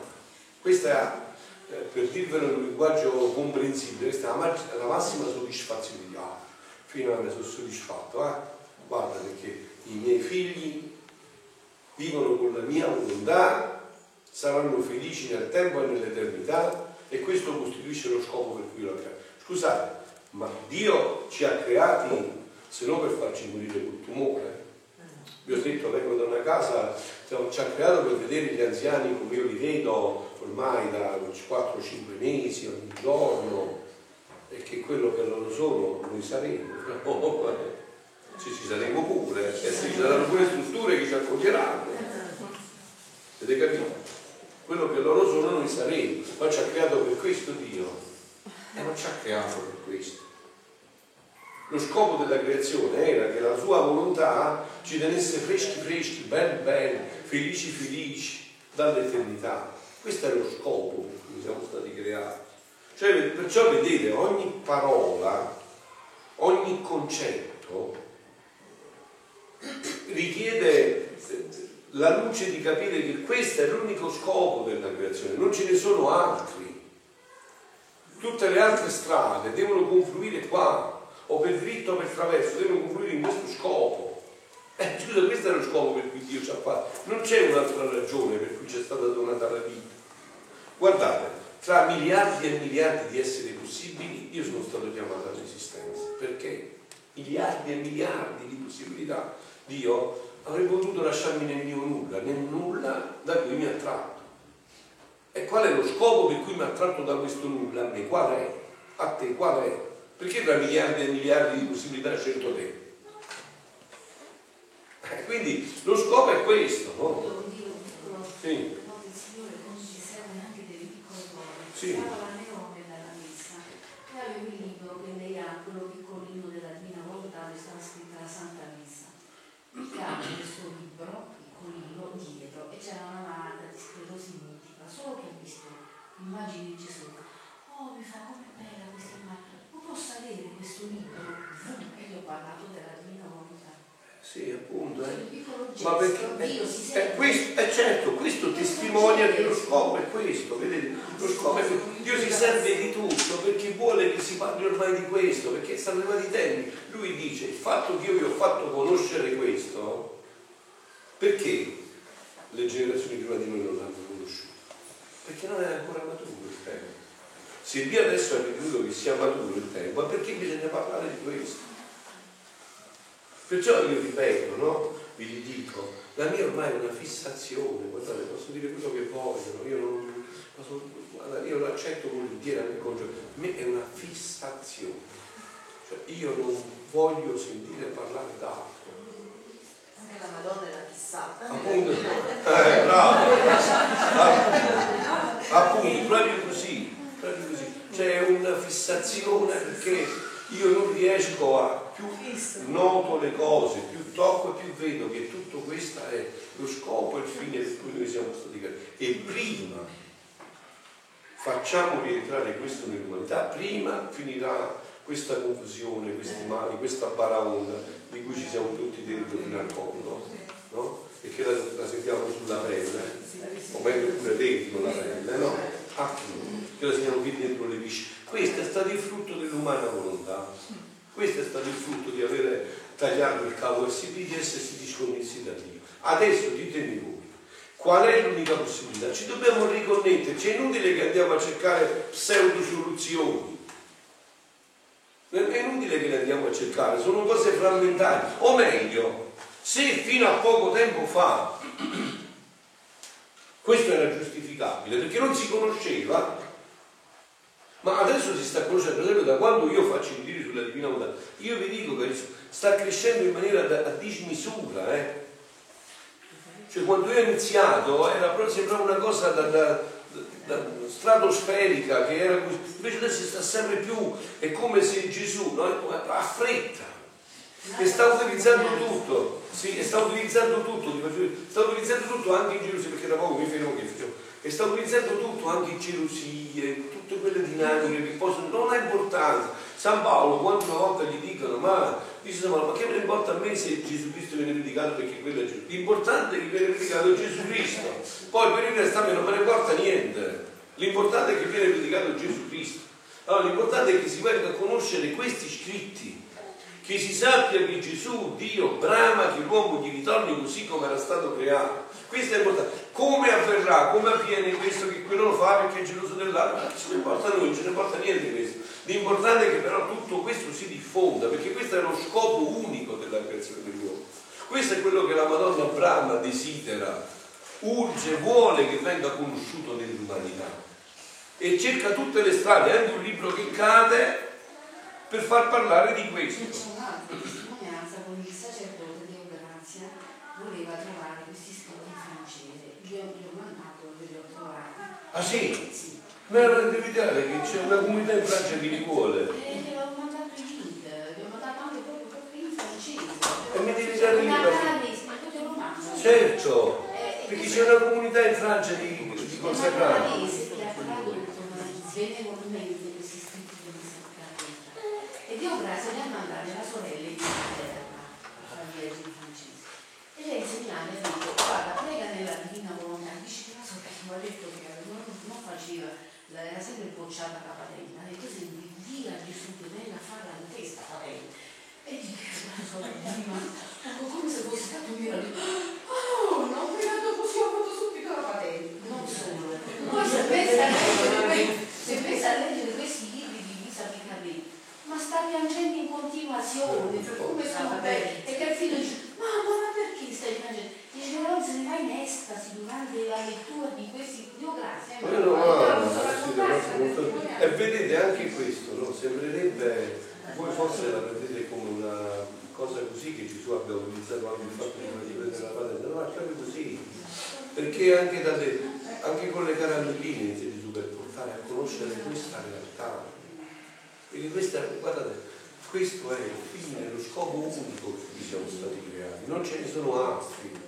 Questa è, eh, per dirvelo in un linguaggio comprensibile, questa è la, massima soddisfazione di ah, fino a me sono soddisfatto, eh? guarda perché i miei figli vivono con la mia volontà, saranno felici nel tempo e nell'eternità e questo costituisce lo scopo per cui lo creato. Scusate, ma Dio ci ha creati se non per farci morire col tumore, vi ho detto, vengo da una casa, ci ha creato per vedere gli anziani come io li vedo ormai da 4-5 mesi, ogni giorno, e che quello che loro sono noi saremo. [laughs] Se ci saremo pure, e se ci saranno pure strutture che ci accoglieranno. Avete capito? Quello che loro sono noi saremo. Ma ci ha creato per questo Dio. E non ci ha creato per questo. Lo scopo della creazione era che la sua volontà ci tenesse freschi freschi, belli belli, felici felici dall'eternità. Questo è lo scopo per cui siamo stati creati. Cioè, perciò vedete, ogni parola, ogni concetto richiede la luce di capire che questo è l'unico scopo della creazione, non ce ne sono altri. Tutte le altre strade devono confluire qua, o per dritto o per traverso, devono confluire in questo scopo. Eh, scusa, questo è lo scopo per cui Dio ci ha fatto. Non c'è un'altra ragione per cui ci è stata donata la vita. Guardate, tra miliardi e miliardi di esseri possibili, io sono stato chiamato all'esistenza. Perché? Miliardi e miliardi di possibilità. Dio avrebbe potuto lasciarmi nel mio nulla, nel nulla da cui mi ha tratto. E qual è lo scopo per cui mi ha tratto da questo nulla? A me qual è? A te qual è? Perché tra miliardi e miliardi di possibilità scelto te? Eh, quindi lo scopo è questo, no? Sì. Sì. Leone dalla messa e avevo il libro che lei ha, quello piccolino della Divina Volontà, dove stava scritta la Santa Messa. Cade questo libro, piccolino, dietro, e c'era una malata di sclerosi solo che ha visto immagini di Gesù. Oh, mi fa come bella questa immagine posso avere questo libro e gli ho parlato della. Sì, appunto. Eh. Ma perché è, è questo, è certo, questo testimonia che lo scopo è questo, vedete? Lo scopo è questo. Dio si serve di tutto perché vuole che si parli ormai di questo, perché stanno arrivati i tempi. Lui dice, il fatto che io vi ho fatto conoscere questo, perché le generazioni prima di noi non l'hanno conosciuto? Perché non è ancora maturo il tempo. Se Dio adesso ha ritenuto che sia maturo il tempo, perché bisogna parlare di questo? Perciò io ripeto, no? Vi dico, La mia ormai è una fissazione, guardate, posso dire quello che vogliono, io non posso, guarda, io lo accetto volentieri anche con gioia. Per me è una fissazione. Cioè io non voglio sentire parlare d'altro. Anche la Madonna è la fissata. Appunto, eh, bravo. Appunto, proprio così, proprio così. C'è una fissazione perché io non riesco a più noto le cose, più tocco e più vedo che tutto questo è lo scopo e il fine per cui noi siamo stati creati. E prima facciamo rientrare questo nell'umanità, prima finirà questa confusione, questi mali, questa baraonda di cui ci siamo tutti dentro fino al collo, no? E che la, la sentiamo sulla pelle, o meglio pure dentro la pelle, no? Ah, che la sentiamo qui dentro le viscere. Questo è stato il frutto dell'umana volontà. Questo è stato il frutto di aver tagliato il cavo SB di essersi disconnessi da Dio. Adesso ditemi voi, qual è l'unica possibilità? Ci dobbiamo riconnetterci, è inutile che andiamo a cercare pseudo soluzioni. È inutile che le andiamo a cercare, sono cose frammentari. O meglio, se fino a poco tempo fa [clears throat] questo era giustificabile, perché non si conosceva, ma adesso si sta conoscendo, per da quando io faccio i giri sulla Divina Volontà, io vi dico che sta crescendo in maniera da, a dismisura, eh? Cioè quando io ho iniziato era sembrava una cosa da, da, da, stratosferica, che era invece adesso sta sempre più, è come se Gesù no? ha fretta, e sta utilizzando tutto, sì, e sta utilizzando tutto, sta utilizzando tutto anche in gelosia, perché da poco mi fermo che faccio, e sta utilizzando tutto anche gelosie, tutte quelle dinamiche che possono, non ha importanza. San Paolo quando una volta gli dicono ma, dice, ma che me ne importa a me se Gesù Cristo viene predicato perché quello è Gesù? L'importante è che viene predicato Gesù Cristo, poi per il resto a me non me ne importa niente, l'importante è che viene predicato Gesù Cristo. Allora l'importante è che si venga a conoscere questi scritti, che si sappia che Gesù, Dio, brama che l'uomo gli ritorni così come era stato creato. Questo è importante. Come avverrà, come avviene questo che quello lo fa perché è geloso dell'altro? Non ce ne importa noi, non ce ne importa niente di questo. L'importante è che però tutto questo si diffonda, perché questo è lo scopo unico della creazione dell'uomo. Questo è quello che la Madonna Brahma desidera, urge, vuole che venga conosciuto nell'umanità. E cerca tutte le strade, anche un libro che cade, per far parlare di questo. C'è un'altra testimonianza con il sacerdote Deo Grazia, voleva trovare questi scritti in francese. Gli ho, gli ho mandato e li ho trovati. Ah sì? Sì. Ma devi vedere che c'è una comunità in Francia che li vuole. E gli ho mandato link, gli ho mandato anche proprio, proprio in francese. E mi devi dare romanzo. Certo, Eh, perché eh, c'è una comunità in Francia di, di consacrati. E Dio Grazia li ha mandati alla sorella in Inghilterra, la Vergine francese. E lei in seminario ha detto, guarda, prega nella divina volontà, dice che la sorella mi ha detto che non, non faceva, la- era sempre bocciata la patente, ha detto senti, dì a Gesù che venga a farla in testa patente. E dice la sorella, ma come se fosse stato un miracolo. Oh, non ho pregato così, ho fatto subito la patente. Non solo. Poi se pensa a leggere, que- se pensa a leggere questi libri di Lisa Piccarelli, ma sta piangendo in continuazione, per come sono belli. E che il figlio dice, mamma, ma perché stai piangendo? Dice, non se ne va in estasi durante la lettura di questi, eh, Ma io non. E vedete anche questo, no? sembrerebbe, voi forse la prendete come una cosa così che Gesù abbia utilizzato anche il fatto di prendere la patente, no, è proprio così, perché anche, dalle, anche con le caramelline inizia Gesù per portare a conoscere questa realtà. Quindi questa, guardate, questo è il fine, lo scopo unico cui siamo stati creati, non ce ne sono altri.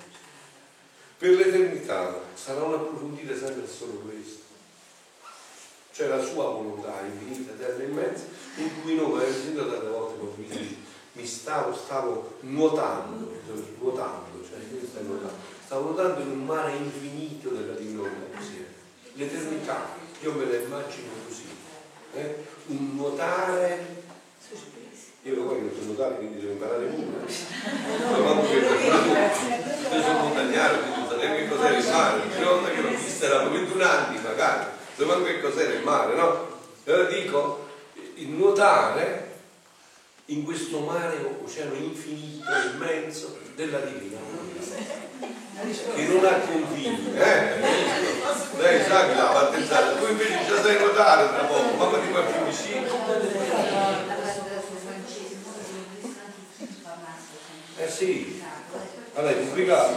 Per l'eternità sarà un approfondire sempre solo questo. Cioè la sua volontà infinita, eterna e immensa, in cui noi, avete sentito tante volte con mi, mi stavo, stavo nuotando, nuotando, cioè io stavo nuotando, stavo nuotando in un mare infinito della divinità così. L'eternità, io me la immagino così. eh? Un nuotare io lo voglio nuotare, quindi devo imparare [laughs] pure. Sono montagnaro, sapevo che cos'era il mare. Prima volta che l'ho vista erano 21 anni magari, manco che cos'era il mare, no? Allora dico, il nuotare in questo mare oceano infinito, immenso della divina che non ha confini. Eh? Lei sa che l'ha battezzata, tu invece già sai nuotare tra poco, mamma ti va più vicino. Eh sì, allora è complicato.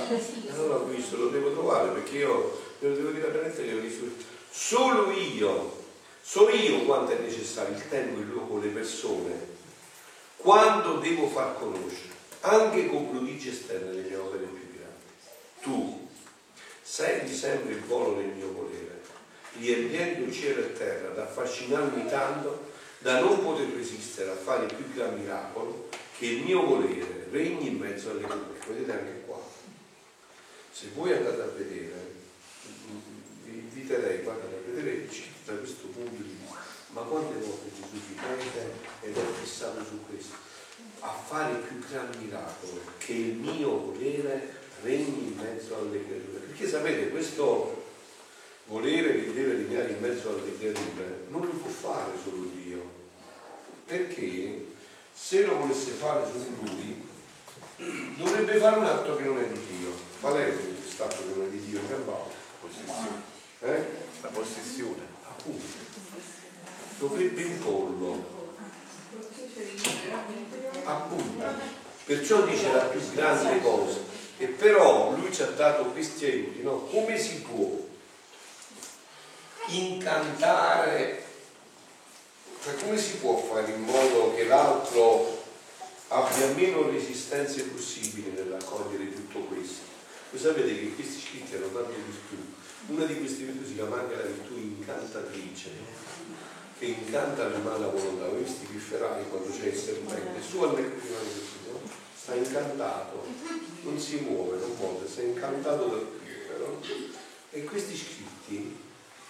Non l'ho visto, lo devo trovare perché io lo devo dire veramente che ho visto. Solo io, so io quanto è necessario il tempo, il luogo, le persone, quando devo far conoscere, anche con prodigi esterne, le mie opere più grandi. Tu senti sempre il volo del mio volere, riempiendo cielo e terra, da affascinarmi tanto da non poter resistere a fare il più gran miracolo che il mio volere regni in mezzo alle cose. Vedete anche qua. Se voi andate a vedere, vi inviterei, guardate, a vedere da questo punto di vista, ma quante volte Gesù ripete ed è fissato su questo, a fare il più gran miracolo che il mio volere regni in mezzo alle creature. Perché sapete, questo volere che deve regnare in mezzo alle creature non lo può fare solo Dio, perché se lo volesse fare su lui dovrebbe fare un atto che non è di Dio. Qual è questo atto che non è di Dio? Che Possessione. Eh? La possessione. Appunto. Dovrebbe imporlo. Appunto. Perciò dice la più grande cosa. E però lui ci ha dato questi aiuti, no? Come si può incantare, cioè come si può fare in modo che l'altro abbia meno resistenze possibili nell'accogliere tutto questo? Voi sapete che questi scritti hanno tante virtù. Una di queste virtù si chiama anche la virtù incantatrice, che incanta l'umana volontà. Voi visti pifferai quando c'è il serpente, su al prima di no? sta incantato, non si muove, non muove, sta incantato dal piffero. E questi scritti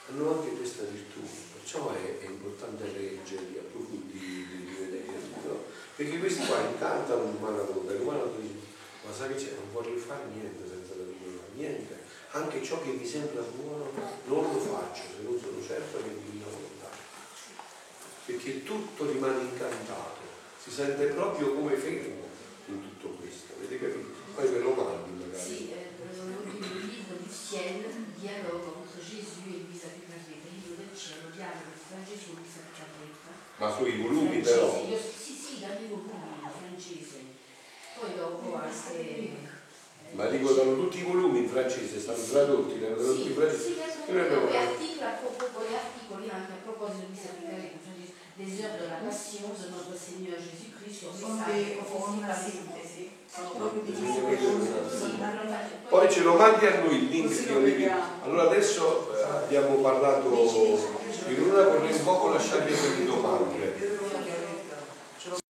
hanno anche questa virtù, perciò è, è importante leggerli, approfondirli? Perché questi qua incantano l'umana volontà, l'umana volontà dice, ma sai che c'è, non voglio fare niente senza la divina, niente, anche ciò che mi sembra buono non lo faccio se non sono certo che è divina volontà, perché tutto rimane incantato, si sente proprio come fermo in tutto questo, avete capito? Poi ve lo mandi magari. Sì, eh, l'ultimo libro di Ciel, dialogo entre Gesù e Luisa Picarretta, il libro del cielo, dialogo tra Gesù e Luisa Picarretta. Ma sui volumi però. Francese, volumi in francese. Poi dopo anche... eh, Ma dico, sono tutti i volumi in francese, stanno tradotti, erano tradotti Sì, in francese. sì, abbiamo- e articoli, a e articoli anche a proposito di cioè des heures de la passion de notre Seigneur Jésus-Christ, sur Sono una sintesi, sono di Poi ce lo mandi a noi il link vi- Allora adesso eh, abbiamo parlato in una vorrei un poco lasciarvi per le domande.